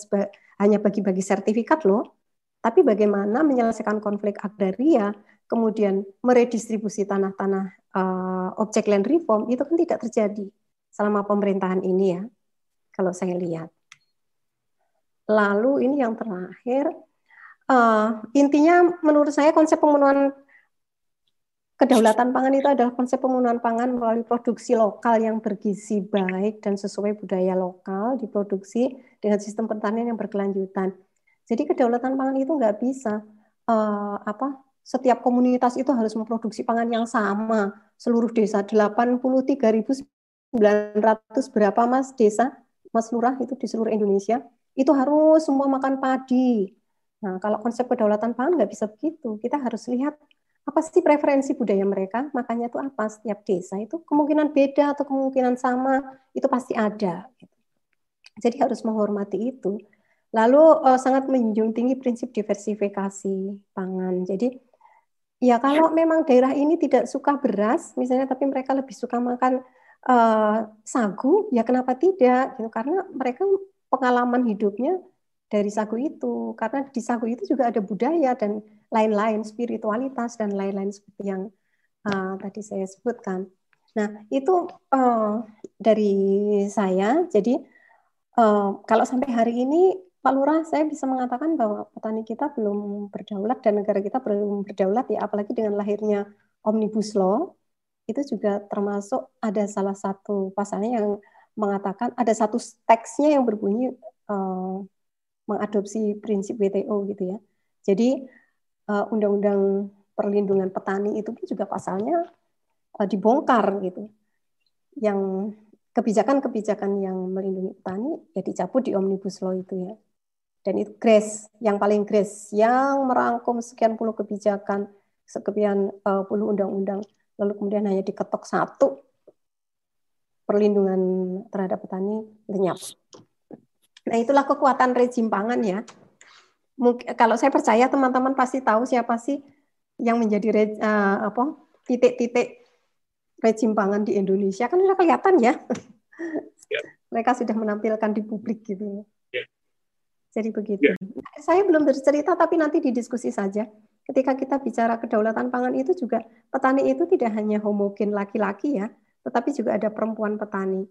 hanya bagi-bagi sertifikat loh, tapi bagaimana menyelesaikan konflik agraria, kemudian meredistribusi tanah-tanah uh, objek land reform itu kan tidak terjadi selama pemerintahan ini ya, kalau saya lihat. Lalu ini yang terakhir, Uh, intinya menurut saya konsep pemenuhan kedaulatan pangan itu adalah konsep pemenuhan pangan melalui produksi lokal yang bergizi baik dan sesuai budaya lokal diproduksi dengan sistem pertanian yang berkelanjutan. Jadi kedaulatan pangan itu nggak bisa uh, apa setiap komunitas itu harus memproduksi pangan yang sama seluruh desa 83.900 berapa mas desa mas lurah itu di seluruh Indonesia itu harus semua makan padi. Nah, kalau konsep kedaulatan pangan nggak bisa begitu. Kita harus lihat apa sih preferensi budaya mereka, makanya itu apa setiap desa itu kemungkinan beda atau kemungkinan sama itu pasti ada. Jadi harus menghormati itu. Lalu uh, sangat menjunjung tinggi prinsip diversifikasi pangan. Jadi ya kalau memang daerah ini tidak suka beras, misalnya, tapi mereka lebih suka makan uh, sagu, ya kenapa tidak? Gitu. Karena mereka pengalaman hidupnya dari sagu itu. Karena di sagu itu juga ada budaya dan lain-lain, spiritualitas dan lain-lain seperti yang uh, tadi saya sebutkan. Nah itu uh, dari saya. Jadi uh, kalau sampai hari ini Pak Lurah, saya bisa mengatakan bahwa petani kita belum berdaulat dan negara kita belum berdaulat ya, apalagi dengan lahirnya Omnibus Law, itu juga termasuk ada salah satu pasalnya yang mengatakan ada satu teksnya yang berbunyi uh, mengadopsi prinsip WTO gitu ya. Jadi uh, undang-undang perlindungan petani itu pun juga pasalnya uh, dibongkar gitu. Yang kebijakan-kebijakan yang melindungi petani ya dicabut di Omnibus Law itu ya dan itu grace yang paling grace yang merangkum sekian puluh kebijakan sekian uh, puluh undang-undang lalu kemudian hanya diketok satu perlindungan terhadap petani lenyap. Nah itulah kekuatan rejim pangan ya. Mungkin, kalau saya percaya teman-teman pasti tahu siapa sih yang menjadi re, uh, apa titik-titik rejim pangan di Indonesia kan sudah kelihatan ya. ya. [laughs] Mereka sudah menampilkan di publik gitu. Jadi begitu. Yeah. Saya belum bercerita, tapi nanti didiskusi saja. Ketika kita bicara kedaulatan pangan itu juga petani itu tidak hanya homogen laki-laki ya, tetapi juga ada perempuan petani.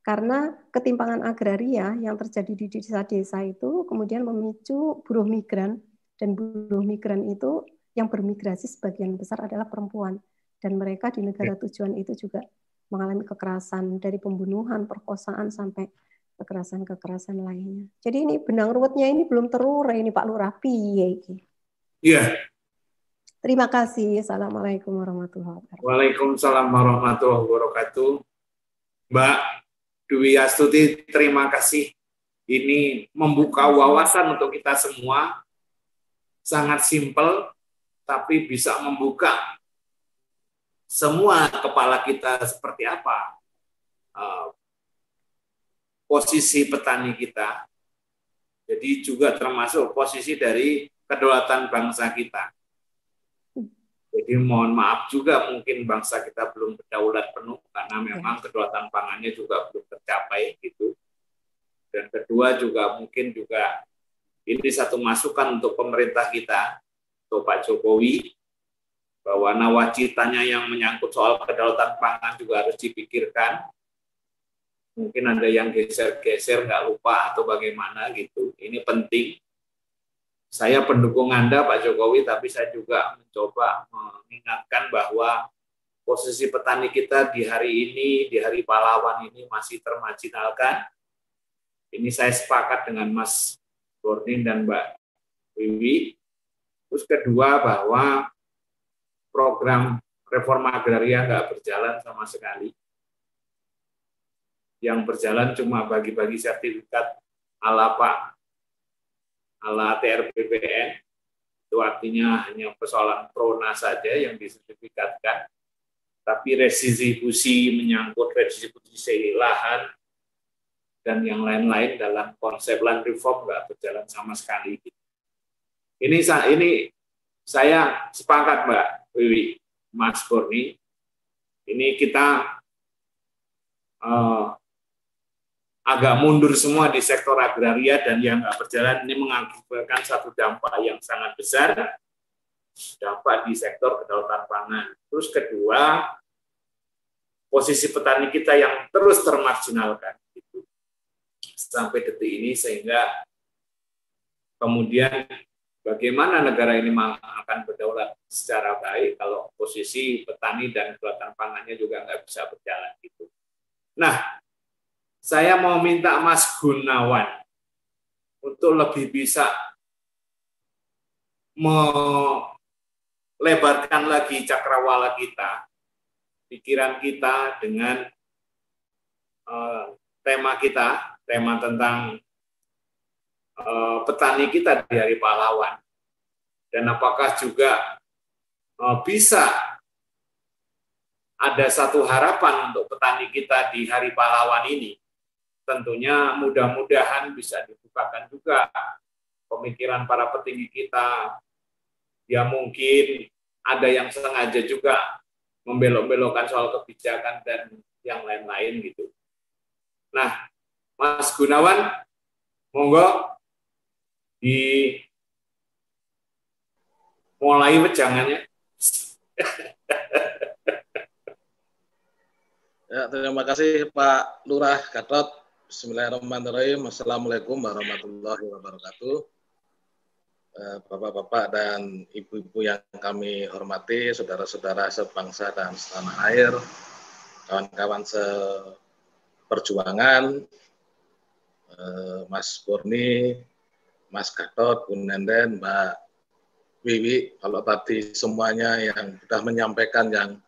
Karena ketimpangan agraria yang terjadi di desa-desa itu kemudian memicu buruh migran dan buruh migran itu yang bermigrasi sebagian besar adalah perempuan dan mereka di negara ya. tujuan itu juga mengalami kekerasan dari pembunuhan, perkosaan sampai kekerasan-kekerasan lainnya. Jadi ini benang ruwetnya ini belum terurai ini Pak Lurah piye iki. Iya. Terima kasih. Assalamualaikum warahmatullahi wabarakatuh. Waalaikumsalam warahmatullahi wabarakatuh. Mbak Dwi Astuti, terima kasih. Ini membuka wawasan untuk kita semua. Sangat simpel, tapi bisa membuka semua kepala kita seperti apa eh, posisi petani kita. Jadi juga termasuk posisi dari kedaulatan bangsa kita. Jadi mohon maaf juga mungkin bangsa kita belum berdaulat penuh karena memang kedaulatan pangannya juga belum tercapai gitu. Dan kedua juga mungkin juga ini satu masukan untuk pemerintah kita, untuk Pak Jokowi, bahwa nawacitanya yang menyangkut soal kedaulatan pangan juga harus dipikirkan mungkin ada yang geser-geser nggak lupa atau bagaimana gitu. Ini penting. Saya pendukung Anda Pak Jokowi, tapi saya juga mencoba mengingatkan bahwa posisi petani kita di hari ini, di hari pahlawan ini masih termajinalkan. Ini saya sepakat dengan Mas Bornin dan Mbak Wiwi. Terus kedua bahwa program reforma agraria nggak berjalan sama sekali yang berjalan cuma bagi-bagi sertifikat ala Pak, ala TRBPN, itu artinya hanya persoalan prona saja yang disertifikatkan, tapi redistribusi menyangkut redistribusi lahan dan yang lain-lain dalam konsep land reform nggak berjalan sama sekali. Ini ini saya sepakat Mbak Wiwi, Mas Kurni, ini kita uh, agak mundur semua di sektor agraria dan yang nggak berjalan ini mengakibatkan satu dampak yang sangat besar, dampak di sektor kedaulatan pangan. Terus kedua, posisi petani kita yang terus termarginalkan gitu, sampai detik ini sehingga kemudian bagaimana negara ini akan berdaulat secara baik kalau posisi petani dan kedaulatan pangannya juga nggak bisa berjalan gitu. Nah, saya mau minta Mas Gunawan untuk lebih bisa melebarkan lagi cakrawala kita, pikiran kita dengan uh, tema kita, tema tentang uh, petani kita di Hari Pahlawan dan apakah juga uh, bisa ada satu harapan untuk petani kita di Hari Pahlawan ini. Tentunya mudah-mudahan bisa dibukakan juga pemikiran para petinggi kita. Ya mungkin ada yang sengaja juga membelok-belokkan soal kebijakan dan yang lain-lain gitu. Nah, Mas Gunawan, monggo di mulai wejangannya. ya, terima kasih Pak Lurah Gatot. Bismillahirrahmanirrahim. Assalamualaikum warahmatullahi wabarakatuh. Eh, Bapak-bapak dan ibu-ibu yang kami hormati, saudara-saudara sebangsa dan setanah air, kawan-kawan seperjuangan, eh, Mas Purni, Mas Gatot, Bu Nenden, Mbak Wiwi, kalau tadi semuanya yang sudah menyampaikan yang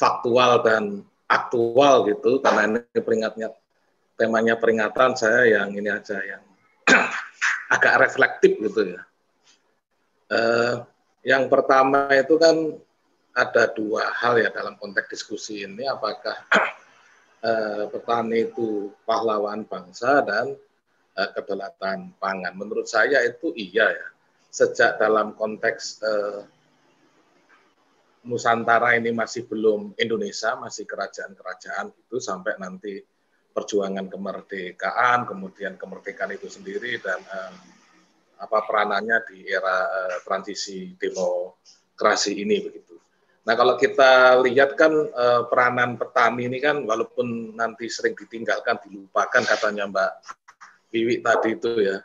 faktual dan aktual gitu, karena ini peringatnya temanya peringatan, saya yang ini aja yang [clears throat] agak reflektif gitu ya. Eh, yang pertama itu kan ada dua hal ya dalam konteks diskusi ini, apakah [clears throat] eh, petani itu pahlawan bangsa dan uh, kedaulatan pangan. Menurut saya itu iya ya. Sejak dalam konteks uh, Nusantara ini masih belum Indonesia, masih kerajaan-kerajaan itu sampai nanti perjuangan kemerdekaan, kemudian kemerdekaan itu sendiri dan uh, apa peranannya di era uh, transisi demokrasi ini begitu. Nah kalau kita lihat kan uh, peranan petani ini kan walaupun nanti sering ditinggalkan, dilupakan katanya Mbak Wiwi tadi itu ya,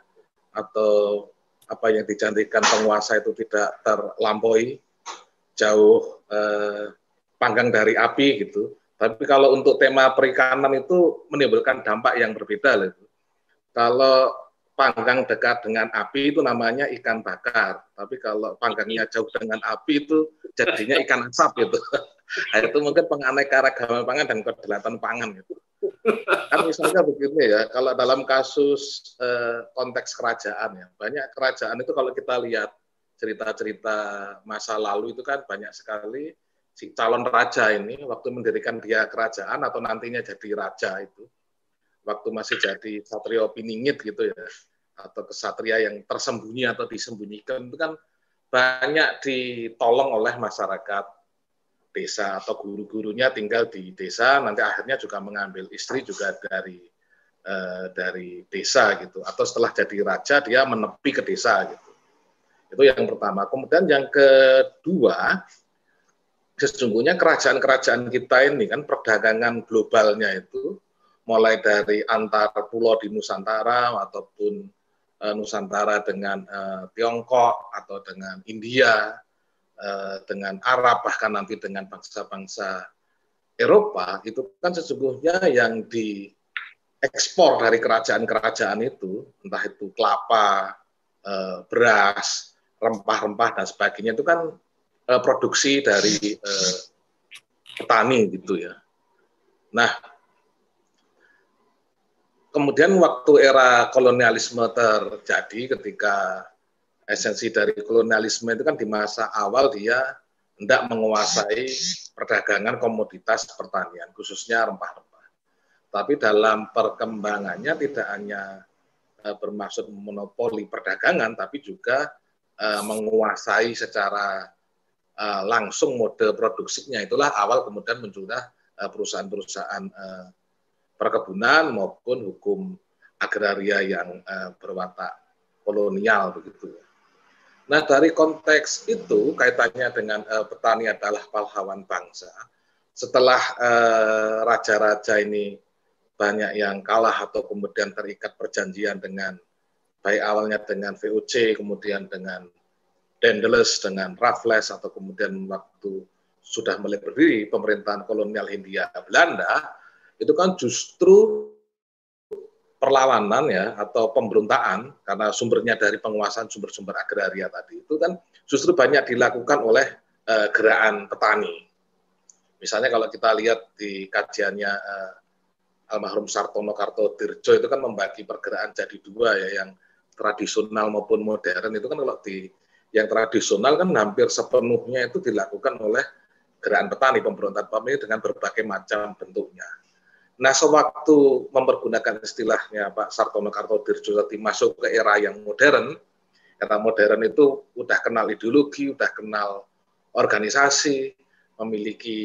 atau apa yang dijanjikan penguasa itu tidak terlampaui, jauh eh, panggang dari api gitu. Tapi kalau untuk tema perikanan itu menimbulkan dampak yang berbeda. Gitu. Kalau panggang dekat dengan api itu namanya ikan bakar. Tapi kalau panggangnya jauh dengan api itu jadinya ikan asap gitu. [laughs] Nah, itu mungkin penganeka-ragaman pangan dan kedaulatan pangan gitu kan misalnya begini ya, kalau dalam kasus eh, konteks kerajaan ya, banyak kerajaan itu kalau kita lihat cerita-cerita masa lalu itu kan banyak sekali si calon raja ini waktu mendirikan dia kerajaan atau nantinya jadi raja itu, waktu masih jadi satrio piningit gitu ya, atau kesatria yang tersembunyi atau disembunyikan itu kan banyak ditolong oleh masyarakat desa atau guru-gurunya tinggal di desa nanti akhirnya juga mengambil istri juga dari uh, dari desa gitu. Atau setelah jadi raja dia menepi ke desa gitu. Itu yang pertama. Kemudian yang kedua sesungguhnya kerajaan-kerajaan kita ini kan perdagangan globalnya itu mulai dari antar pulau di Nusantara ataupun uh, Nusantara dengan uh, Tiongkok atau dengan India Eh, dengan Arab bahkan nanti dengan bangsa-bangsa Eropa itu kan sesungguhnya yang diekspor dari kerajaan-kerajaan itu entah itu kelapa, beras, rempah-rempah dan sebagainya itu kan eh, produksi dari petani gitu ya. Nah, kemudian waktu era kolonialisme terjadi ketika esensi dari kolonialisme itu kan di masa awal dia hendak menguasai perdagangan komoditas pertanian, khususnya rempah-rempah. Tapi dalam perkembangannya tidak hanya uh, bermaksud monopoli perdagangan, tapi juga uh, menguasai secara uh, langsung mode produksinya. Itulah awal kemudian munculnya perusahaan-perusahaan perkebunan maupun hukum agraria yang berwatak kolonial begitu. Nah, dari konteks itu kaitannya dengan uh, petani adalah pahlawan bangsa. Setelah raja-raja ini banyak yang kalah atau kemudian terikat perjanjian dengan baik awalnya dengan VOC, kemudian dengan Daedalus, dengan Raffles, atau kemudian waktu sudah mulai berdiri pemerintahan kolonial Hindia Belanda, itu kan justru perlawanan ya atau pemberontakan karena sumbernya dari penguasaan sumber-sumber agraria tadi itu kan justru banyak dilakukan oleh uh, gerakan petani. Misalnya kalau kita lihat di kajiannya uh, almarhum Sartono Kartodirjo itu kan membagi pergerakan jadi dua ya yang tradisional maupun modern itu kan kalau di yang tradisional kan hampir sepenuhnya itu dilakukan oleh gerakan petani pemberontakan petani dengan berbagai macam bentuknya. Nah, sewaktu mempergunakan istilahnya Pak Sartono Kartodirjo tadi masuk ke era yang modern, era modern itu udah kenal ideologi, udah kenal organisasi, memiliki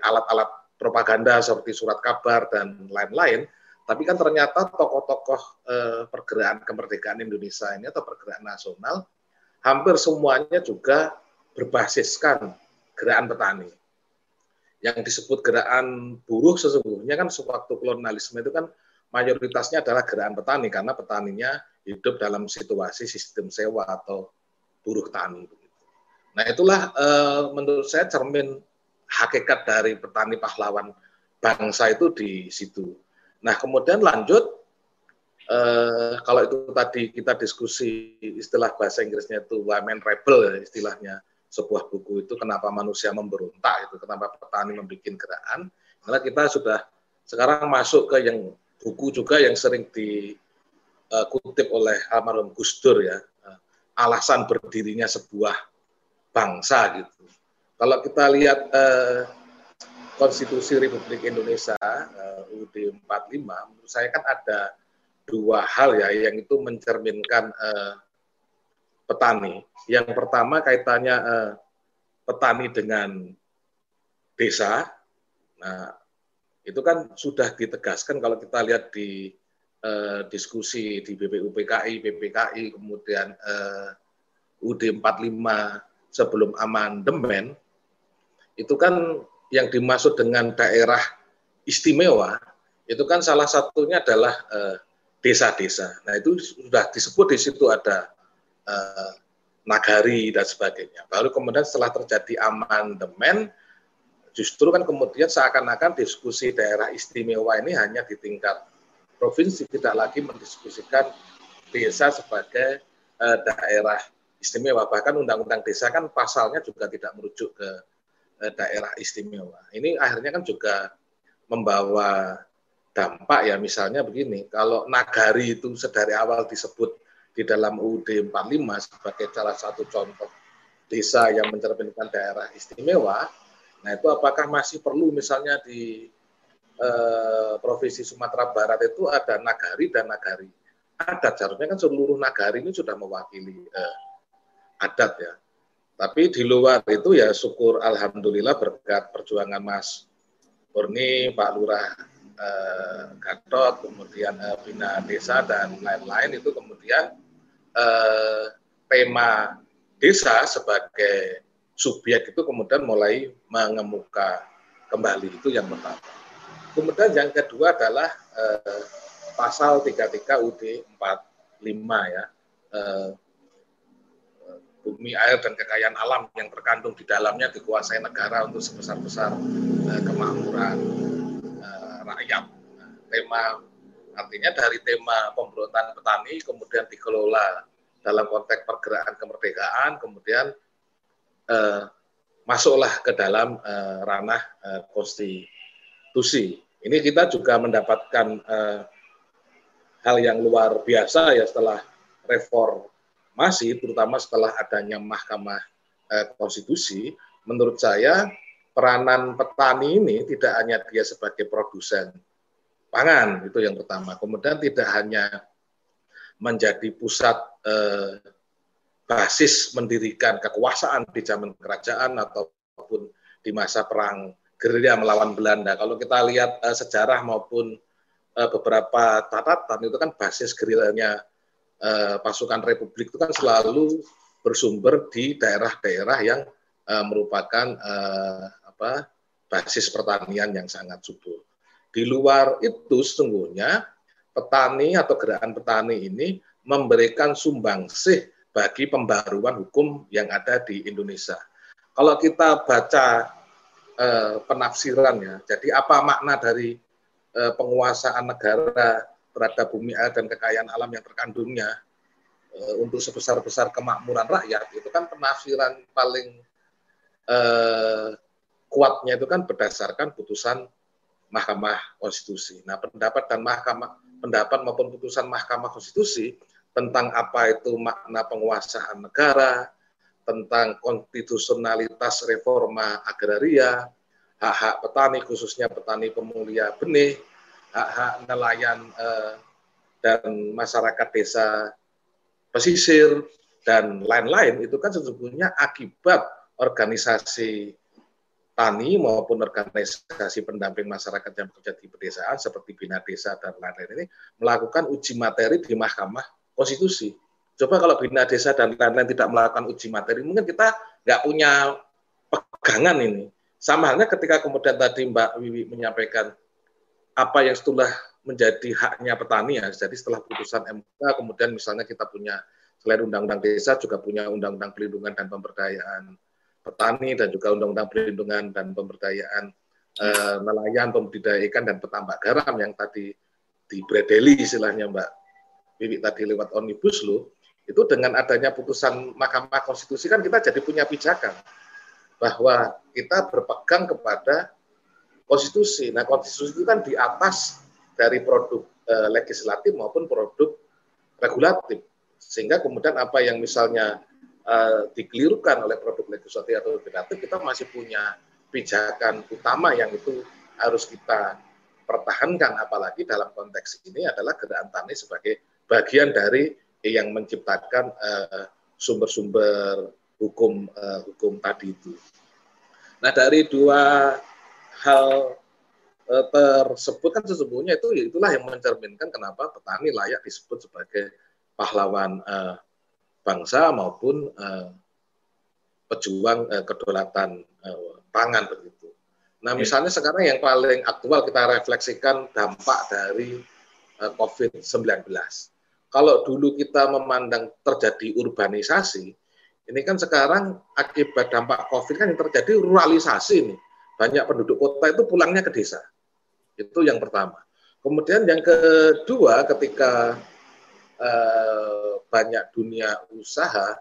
alat-alat propaganda seperti surat kabar dan lain-lain, tapi kan ternyata tokoh-tokoh eh, pergerakan kemerdekaan Indonesia ini atau pergerakan nasional hampir semuanya juga berbasiskan gerakan petani. Yang disebut gerakan buruh sesungguhnya kan sewaktu kolonialisme itu kan mayoritasnya adalah gerakan petani karena petaninya hidup dalam situasi sistem sewa atau buruh tani. Nah itulah eh, menurut saya cermin hakikat dari petani pahlawan bangsa itu di situ. Nah kemudian lanjut eh, kalau itu tadi kita diskusi istilah bahasa Inggrisnya itu women rebel ya, istilahnya. Sebuah buku itu kenapa manusia memberontak itu kenapa petani membuat gerakan. Karena kita sudah sekarang masuk ke yang buku juga yang sering dikutip eh, oleh almarhum Gus Dur ya. Eh, alasan berdirinya sebuah bangsa gitu. Kalau kita lihat eh, Konstitusi Republik Indonesia eh, UUD 45 menurut saya kan ada dua hal ya yang itu mencerminkan uh, petani. Yang pertama kaitannya uh, petani dengan desa. Nah, itu kan sudah ditegaskan kalau kita lihat di uh, diskusi di BPUPKI, BPKI, kemudian uh, UD 45 sebelum amandemen, itu kan yang dimaksud dengan daerah istimewa, itu kan salah satunya adalah uh, desa-desa. Nah itu sudah disebut di situ ada uh, nagari dan sebagainya. Baru kemudian setelah terjadi amandemen, justru kan kemudian seakan-akan diskusi daerah istimewa ini hanya di tingkat provinsi, tidak lagi mendiskusikan desa sebagai uh, daerah istimewa. Bahkan undang-undang desa kan pasalnya juga tidak merujuk ke uh, daerah istimewa. Ini akhirnya kan juga membawa dampak ya misalnya begini, kalau nagari itu sedari awal disebut di dalam UUD 45 sebagai salah satu contoh desa yang mencerminkan daerah istimewa, nah itu apakah masih perlu misalnya di eh, provinsi Sumatera Barat itu ada nagari dan nagari adat, seharusnya kan seluruh nagari ini sudah mewakili eh, adat ya. Tapi di luar itu ya syukur alhamdulillah berkat perjuangan Mas Murni, Pak Lurah eh, Gatot, kemudian eh, Bina Desa dan lain-lain itu kemudian eh, tema desa sebagai subjek itu kemudian mulai mengemuka kembali itu yang pertama. Kemudian yang kedua adalah eh, pasal 33 UD 45 ya. Eh, bumi, air, dan kekayaan alam yang terkandung di dalamnya dikuasai negara untuk sebesar-besar eh, kemakmuran rakyat. tema artinya dari tema pemberontakan petani kemudian dikelola dalam konteks pergerakan kemerdekaan, kemudian eh, masuklah ke dalam eh, ranah eh, konstitusi. Ini kita juga mendapatkan eh, hal yang luar biasa ya setelah reformasi, terutama setelah adanya Mahkamah eh, Konstitusi. Menurut saya peranan petani ini tidak hanya dia sebagai produsen pangan itu yang pertama. Kemudian tidak hanya menjadi pusat eh, basis mendirikan kekuasaan di zaman kerajaan ataupun di masa perang gerilya melawan Belanda. Kalau kita lihat eh, sejarah maupun eh, beberapa catatan itu kan basis gerilyanya eh, pasukan Republik itu kan selalu bersumber di daerah-daerah yang eh, merupakan eh, apa basis pertanian yang sangat subur. Di luar itu sesungguhnya petani atau gerakan petani ini memberikan sumbangsih bagi pembaruan hukum yang ada di Indonesia. Kalau kita baca eh, penafsirannya, jadi apa makna dari eh, penguasaan negara terhadap bumi air dan kekayaan alam yang terkandungnya eh, untuk sebesar-besar kemakmuran rakyat, itu kan penafsiran paling eh, kuatnya itu kan berdasarkan putusan Mahkamah Konstitusi. Nah, pendapat dan Mahkamah pendapat maupun putusan Mahkamah Konstitusi tentang apa itu makna penguasaan negara, tentang konstitusionalitas reforma agraria, hak-hak petani khususnya petani pemulia benih, hak-hak nelayan eh, dan masyarakat desa pesisir dan lain-lain itu kan sesungguhnya akibat organisasi tani maupun organisasi pendamping masyarakat yang bekerja di pedesaan seperti Bina Desa dan lain-lain ini melakukan uji materi di Mahkamah Konstitusi. Coba kalau Bina Desa dan lain-lain tidak melakukan uji materi, mungkin kita nggak punya pegangan ini. Sama halnya ketika kemudian tadi Mbak Wiwi menyampaikan apa yang setelah menjadi haknya petani ya. Jadi setelah putusan MK kemudian misalnya kita punya selain undang-undang desa juga punya undang-undang pelindungan dan pemberdayaan petani dan juga undang-undang pelindungan dan pemberdayaan eh, nelayan, pembudidaya ikan dan petambak garam yang tadi dibredeli istilahnya Mbak Wiwi tadi lewat omnibus law itu dengan adanya putusan Mahkamah Konstitusi kan kita jadi punya pijakan bahwa kita berpegang kepada konstitusi. Nah, konstitusi itu kan di atas dari produk eh, legislatif maupun produk regulatif. Sehingga kemudian apa yang misalnya eh, dikelirukan oleh produk legislatif atau regulatif, kita masih punya pijakan utama yang itu harus kita pertahankan apalagi dalam konteks ini adalah gerakan tani sebagai bagian dari yang menciptakan eh, sumber-sumber hukum uh, hukum tadi itu. Nah dari dua hal uh, tersebut kan sesungguhnya itu itulah yang mencerminkan kenapa petani layak disebut sebagai pahlawan uh, bangsa maupun uh, pejuang uh, kedaulatan uh, pangan begitu. Nah misalnya sekarang yang paling aktual kita refleksikan dampak dari uh, COVID-19. Kalau dulu kita memandang terjadi urbanisasi, ini kan sekarang akibat dampak COVID kan yang terjadi ruralisasi ini. Banyak penduduk kota itu pulangnya ke desa. Itu yang pertama. Kemudian yang kedua ketika eh, banyak dunia usaha,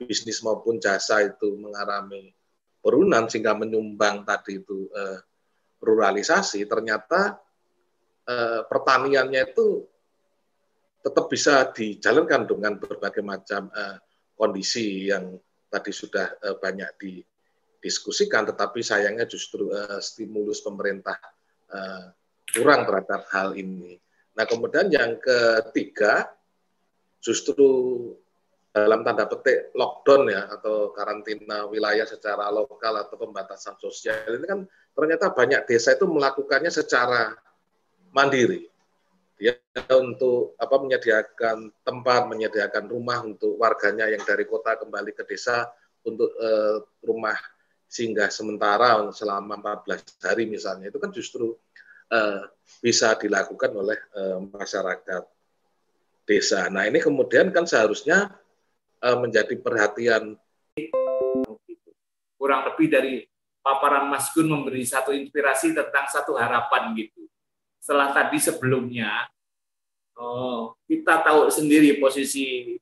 bisnis maupun jasa itu mengalami penurunan sehingga menyumbang tadi itu eh, ruralisasi, ternyata eh, pertaniannya itu tetap bisa dijalankan dengan berbagai macam eh, kondisi yang tadi sudah uh, banyak didiskusikan, tetapi sayangnya justru uh, stimulus pemerintah uh, kurang terhadap hal ini. Nah, kemudian yang ketiga, justru dalam tanda petik lockdown ya atau karantina wilayah secara lokal atau pembatasan sosial ini kan ternyata banyak desa itu melakukannya secara mandiri. Ya untuk apa menyediakan tempat, menyediakan rumah untuk warganya yang dari kota kembali ke desa untuk eh, rumah singgah sementara selama 14 hari misalnya. Itu kan justru eh, bisa dilakukan oleh eh, masyarakat desa. Nah ini kemudian kan seharusnya eh, menjadi perhatian. Kurang lebih dari paparan Mas Gun memberi satu inspirasi tentang satu harapan gitu. Setelah tadi sebelumnya oh, kita tahu sendiri posisi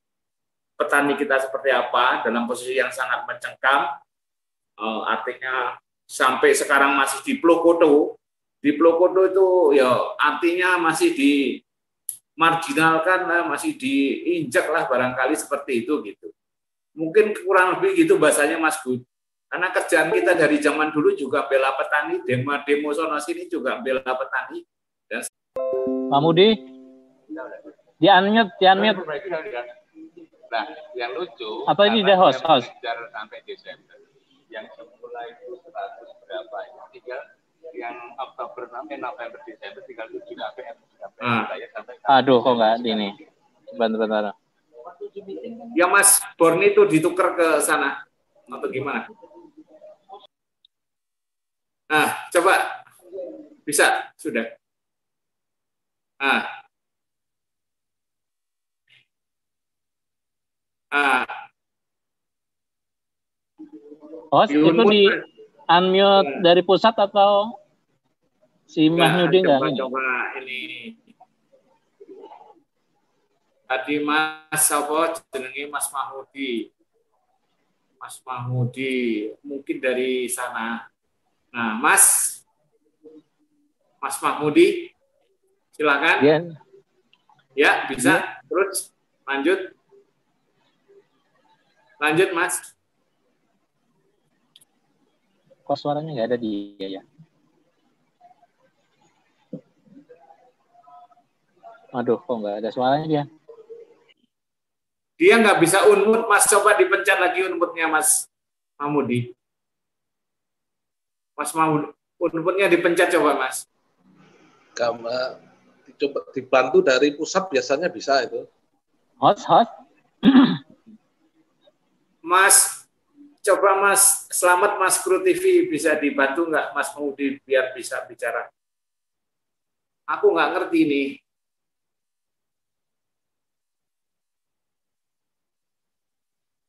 petani kita seperti apa dalam posisi yang sangat mencengkam. Oh, artinya sampai sekarang masih di Plokoto. Di Plokoto itu ya artinya masih di marginalkan lah, masih diinjak lah barangkali seperti itu gitu. Mungkin kurang lebih gitu bahasanya Mas Bud. Karena kerjaan kita dari zaman dulu juga bela petani, demo-demo sono sini juga bela petani. Pak Mudi, di unmute, di unmute. Nah, yang lucu. Apa ini dia host, host? Sampai Desember. Yang semula itu 100 berapa? Tinggal yang Oktober sampai November Desember tinggal 7 KPM. Hmm. Aduh, kok nggak ini? Bentar-bentar. Ya Mas Borni itu ditukar ke sana atau gimana? Nah, coba bisa sudah. Ah. Ah. Oh, itu di unmute dari pusat atau si Mahyudin enggak? Coba, coba ini. Tadi Mas apa jenenge Mas Mahmudi. Mas Mahmudi, mungkin dari sana. Nah, Mas Mas Mahmudi, Silakan. Ya. Ya, bisa. Ya. Terus Lanjut. Lanjut, Mas. Kok suaranya nggak ada di ya? Aduh, kok nggak ada suaranya dia? Dia nggak bisa unmut, Mas. Coba dipencet lagi unmutnya, Mas Mahmudi. Mas Mahmud, unmutnya dipencet coba, Mas. Kamu coba dibantu dari pusat biasanya bisa itu. Host, host. [clears throat] Mas, coba Mas Selamat Mas Kru TV bisa dibantu nggak Mas Mahmudi biar bisa bicara? Aku nggak ngerti nih.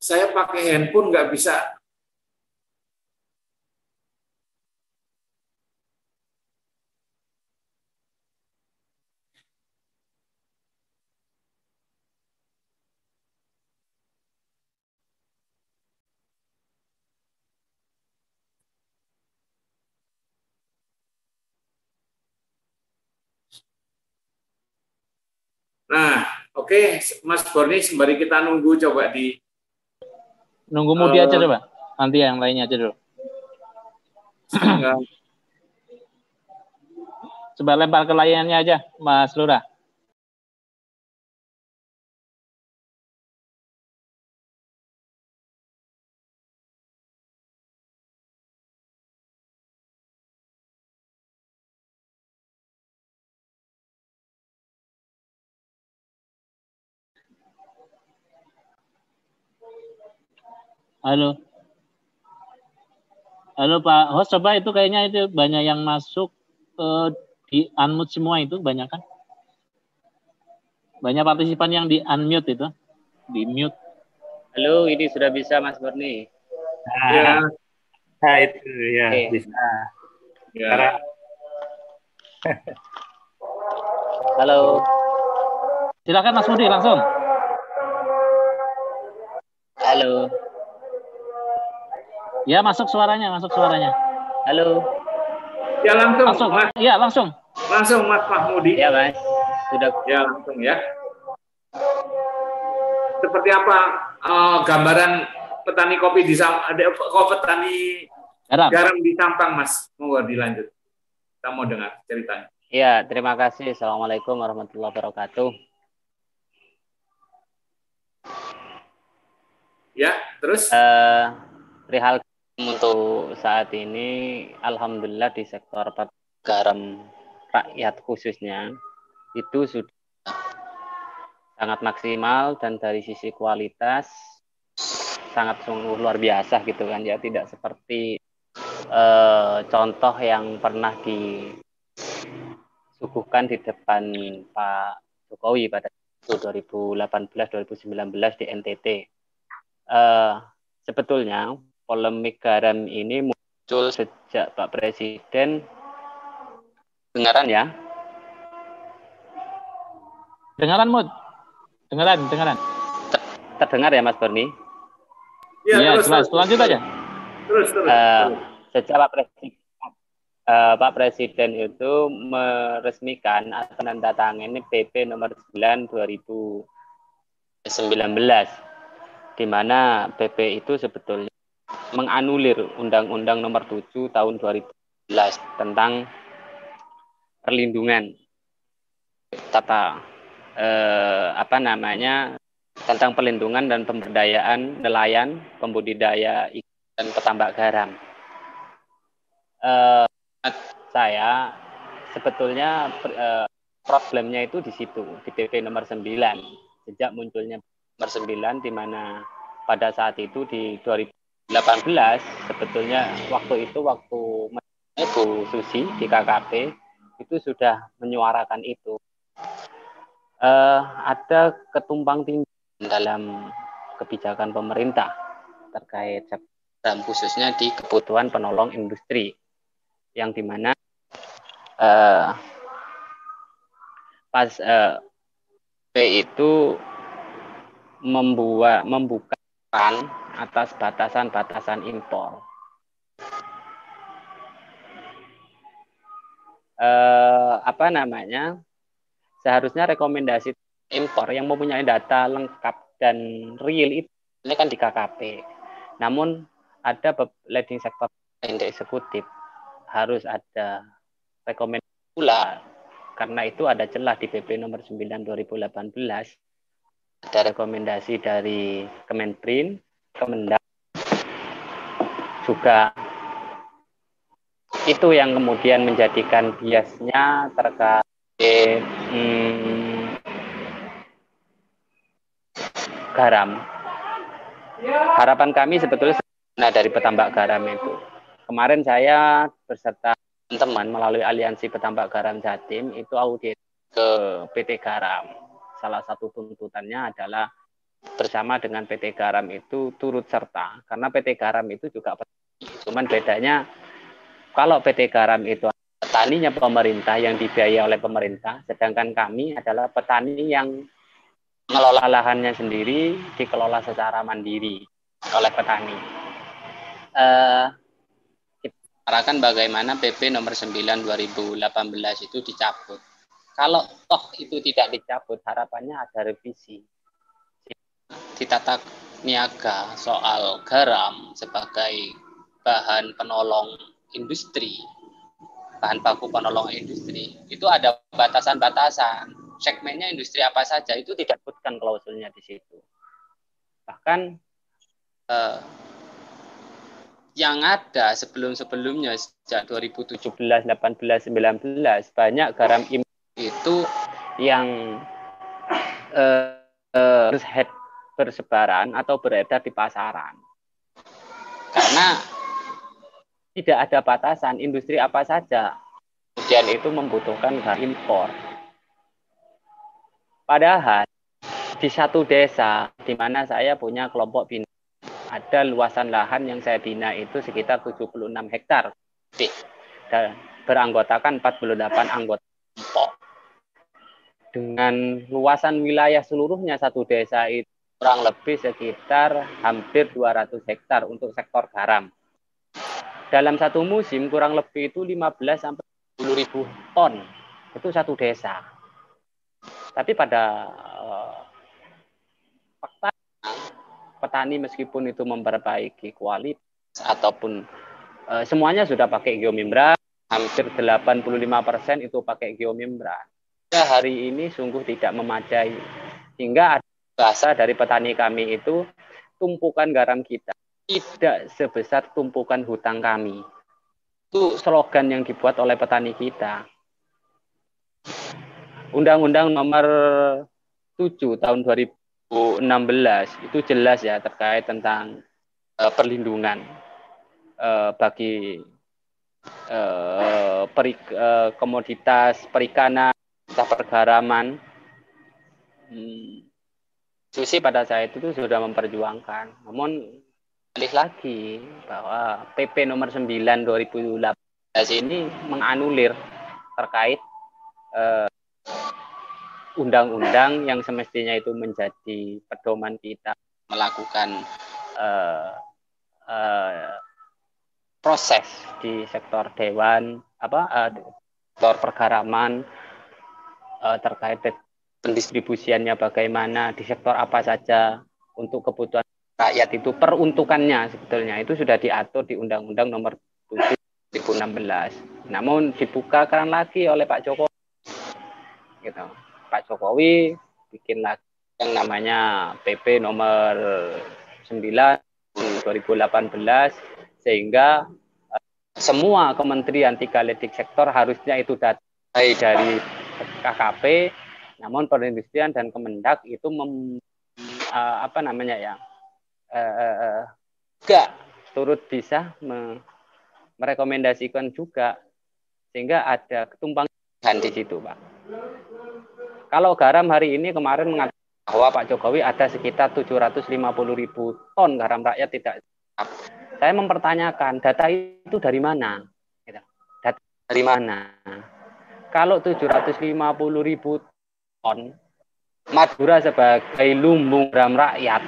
Saya pakai handphone nggak bisa Nah, oke, okay. Mas Borni, sembari kita nunggu coba di nunggu Mudi uh, aja coba. Nanti yang lainnya aja dulu. coba lempar ke layarnya aja, Mas Lurah. Halo. Halo Pak host, coba itu kayaknya itu banyak yang masuk uh, di unmute semua itu banyak kan? Banyak partisipan yang di unmute itu, di mute. Halo, ini sudah bisa Mas Berni. Nah, ya. nah itu ya okay. bisa. Ya. [laughs] Halo. Silakan Mas Budi langsung. Halo. Ya, masuk suaranya, masuk suaranya. Halo. Ya langsung. Langsung. Mas. Ya, langsung. Langsung Mas Mahmudi. Ya, Mas. Sudah. Ya, langsung ya. Seperti apa uh, gambaran petani kopi di ada kok petani garam. garam di Sampang, Mas? Mau dilanjut. Kita mau dengar ceritanya. Ya, terima kasih. Assalamualaikum warahmatullahi wabarakatuh. Ya, terus? Uh, perihal untuk saat ini, alhamdulillah di sektor garam rakyat khususnya itu sudah sangat maksimal dan dari sisi kualitas sangat sungguh luar biasa gitu kan ya tidak seperti eh, contoh yang pernah disuguhkan di depan Pak Jokowi pada 2018-2019 di NTT. Eh, sebetulnya polemik garam ini muncul sejak Pak Presiden. Dengaran ya? Dengaran Mud dengaran dengaran. Terdengar ya Mas Berni ya, ya terus, terus, lanjut aja. Terus, terus, uh, sejak Pak Presiden uh, Pak Presiden itu meresmikan atau menandatangani PP nomor 9 2019 di mana PP itu sebetulnya menganulir Undang-Undang Nomor 7 Tahun 2011 tentang perlindungan tata eh, apa namanya tentang perlindungan dan pemberdayaan nelayan, pembudidaya ikan dan petambak garam. Eh, saya sebetulnya eh, problemnya itu di situ di PP nomor 9 sejak munculnya nomor 9 di mana pada saat itu di 2000 18 sebetulnya waktu itu waktu Ibu Susi di KKP itu sudah menyuarakan itu. Uh, ada ketumpang tindih dalam kebijakan pemerintah terkait dan khususnya di kebutuhan penolong industri yang di mana uh, pas uh, P itu membuat membuka atas batasan-batasan impor. Eh, apa namanya? Seharusnya rekomendasi impor yang mempunyai data lengkap dan real itu ini kan di KKP. Namun ada leading sektor indeks eksekutif harus ada rekomendasi pula karena itu ada celah di PP nomor 9 2018 ada rekomendasi dari Kemenprin, Kemendak juga itu yang kemudian menjadikan biasnya terkait hmm, garam. Harapan kami sebetulnya dari petambak garam itu. Kemarin saya beserta teman-teman melalui aliansi petambak garam Jatim itu audit ke PT Garam. Salah satu tuntutannya adalah bersama dengan PT Garam itu turut serta karena PT Garam itu juga. Cuman bedanya kalau PT Garam itu petaninya pemerintah yang dibiayai oleh pemerintah, sedangkan kami adalah petani yang mengelola lahannya sendiri, dikelola secara mandiri oleh petani. Uh, kita arahkan bagaimana PP nomor 9 2018 itu dicabut. Kalau toh itu tidak dicabut, harapannya ada revisi. Di tata niaga soal garam sebagai bahan penolong industri, bahan baku penolong industri, itu ada batasan-batasan segmennya industri apa saja itu tidak disebutkan klausulnya di situ. Bahkan eh, yang ada sebelum-sebelumnya sejak 2017, 18, 19 banyak garam impor itu yang eh, eh, bersebaran atau beredar di pasaran. Karena tidak ada batasan industri apa saja kemudian itu membutuhkan garam impor Padahal di satu desa di mana saya punya kelompok bina ada luasan lahan yang saya bina itu sekitar 76 hektar dan beranggotakan 48 anggota. Dengan luasan wilayah seluruhnya satu desa itu kurang lebih sekitar hampir 200 hektar untuk sektor garam. Dalam satu musim kurang lebih itu 15 sampai 10 ribu ton. Itu satu desa. Tapi pada uh, fakta petani meskipun itu memperbaiki kualitas ataupun uh, semuanya sudah pakai geomimbra, hampir 85% itu pakai geomimbra. Hari ini sungguh tidak memadai. Hingga ada bahasa dari petani kami itu tumpukan garam kita tidak sebesar tumpukan hutang kami. Itu slogan yang dibuat oleh petani kita. Undang-Undang Nomor 7 tahun 2016 itu jelas ya terkait tentang uh, perlindungan uh, bagi uh, peri, uh, komoditas perikanan, pergaraman. Hmm, Susi pada saat itu sudah memperjuangkan. Namun balik lagi bahwa PP nomor 9 2018 ini menganulir terkait uh, undang-undang yang semestinya itu menjadi pedoman kita melakukan uh, uh, proses di sektor dewan apa uh, sektor pergaraman uh, terkait pendistribusiannya bagaimana di sektor apa saja untuk kebutuhan rakyat itu peruntukannya sebetulnya itu sudah diatur di Undang-Undang Nomor 7 2016. Namun dibukakan lagi oleh Pak Jokowi gitu. Pak Jokowi bikin lagi yang namanya PP nomor 9 2018 sehingga uh, semua kementerian tiga leading sektor harusnya itu datang dari KKP namun perindustrian dan Kemendak itu mem, uh, apa namanya ya uh, uh, turut bisa me, merekomendasikan juga sehingga ada ketumpangan di situ Pak. Kalau garam hari ini kemarin mengatakan bahwa Pak Jokowi ada sekitar 750 ribu ton garam rakyat tidak Saya mempertanyakan data itu dari mana? Gitu. Data dari mana? Kalau 750 ribu ton Madura sebagai lumbung garam rakyat,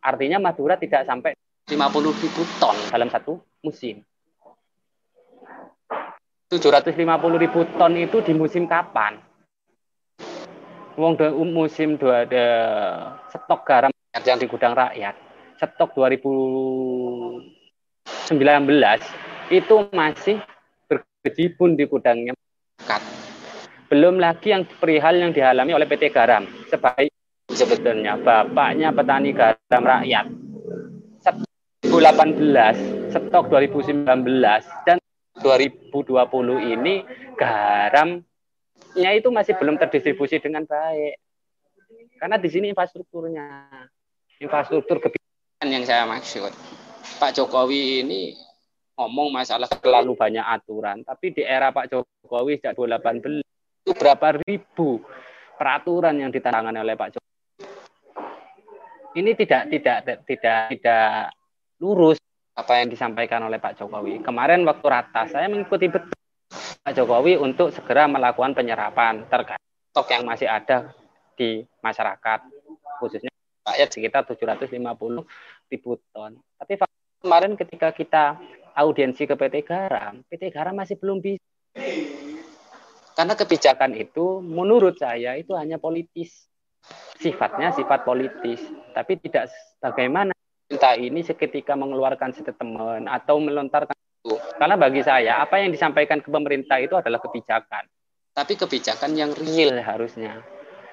artinya Madura tidak sampai 50 ribu ton dalam satu musim. 750 ribu ton itu di musim kapan? Wong do- musim dua ada stok garam yang di gudang rakyat, stok 2019 itu masih berkecimpung di gudangnya Kat. Belum lagi yang perihal yang dialami oleh PT Garam sebagai sebetulnya bapaknya petani garam rakyat. Stok 2018, stok 2019 dan 2020 ini garamnya itu masih belum terdistribusi dengan baik. Karena di sini infrastrukturnya, infrastruktur kebijakan yang saya maksud. Pak Jokowi ini ngomong masalah terlalu banyak aturan, tapi di era Pak Jokowi sejak 2018 itu berapa ribu peraturan yang ditangani oleh Pak Jokowi. Ini tidak tidak tidak tidak lurus apa yang disampaikan oleh Pak Jokowi. Kemarin waktu ratas saya mengikuti betul Pak Jokowi untuk segera melakukan penyerapan terkait stok yang masih ada di masyarakat khususnya rakyat sekitar 750 ribu ton. Tapi kemarin ketika kita audiensi ke PT Garam, PT Garam masih belum bisa. Karena kebijakan itu menurut saya itu hanya politis. Sifatnya sifat politis, tapi tidak bagaimana kita ini seketika mengeluarkan statement atau melontarkan itu. Karena bagi saya apa yang disampaikan ke pemerintah itu adalah kebijakan. Tapi kebijakan yang real harusnya.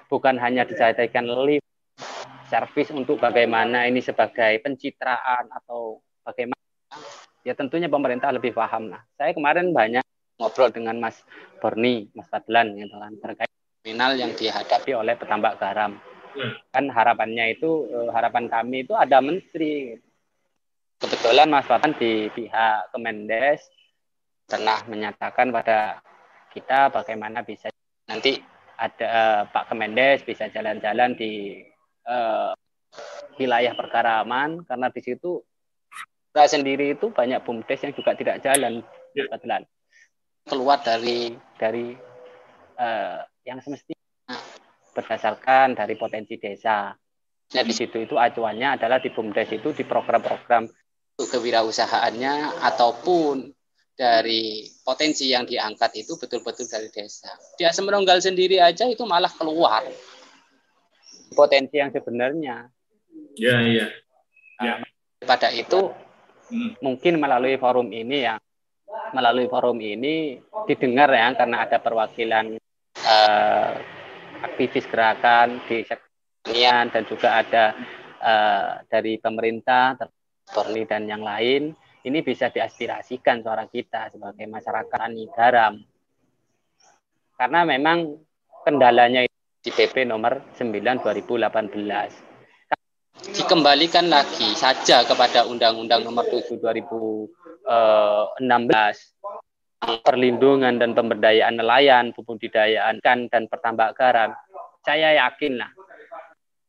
Bukan hanya dijadikan lift servis untuk bagaimana ini sebagai pencitraan atau bagaimana ya tentunya pemerintah lebih paham lah. Saya kemarin banyak ngobrol dengan Mas Berni, Mas Fadlan gitu kan terkait kriminal yang dihadapi oleh petambak garam. Kan harapannya itu eh, harapan kami itu ada menteri. Kebetulan Mas Fadlan di pihak Kemendes pernah menyatakan pada kita bagaimana bisa nanti ada eh, Pak Kemendes bisa jalan-jalan di eh, wilayah perkaraman karena di situ saya sendiri itu banyak bumdes yang juga tidak jalan kebetulan keluar dari dari uh, yang semestinya berdasarkan dari potensi desa. Nah di situ itu acuannya adalah di bumdes itu di program-program kewirausahaannya ataupun dari potensi yang diangkat itu betul-betul dari desa. Di Asem Ronggal sendiri aja itu malah keluar potensi yang sebenarnya. Ya, iya. Nah, pada itu mungkin melalui forum ini yang melalui forum ini didengar ya karena ada perwakilan uh, aktivis gerakan di pertanian dan juga ada uh, dari pemerintah, Berni dan yang lain. Ini bisa diaspirasikan suara kita sebagai masyarakat tani garam. Karena memang kendalanya di PP nomor 9 2018 dikembalikan lagi saja kepada Undang-Undang Nomor 7 2016 perlindungan dan pemberdayaan nelayan, pembudidayaan ikan dan pertambak garam. Saya yakin lah